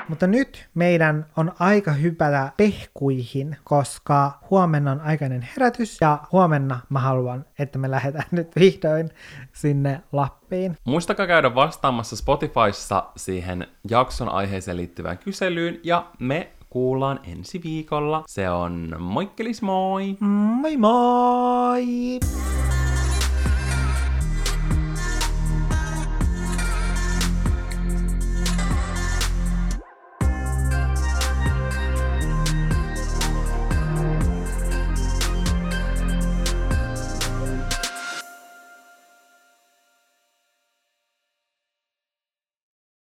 Mutta nyt meidän on aika hypätä pehkuihin, koska huomenna on aikainen herätys ja huomenna mä haluan, että me lähdetään nyt vihdoin sinne Lappiin. Muistakaa käydä vastaamassa Spotifyssa siihen jakson aiheeseen liittyvään kyselyyn, ja me kuullaan ensi viikolla. Se on moikkelis moi! Moi moi!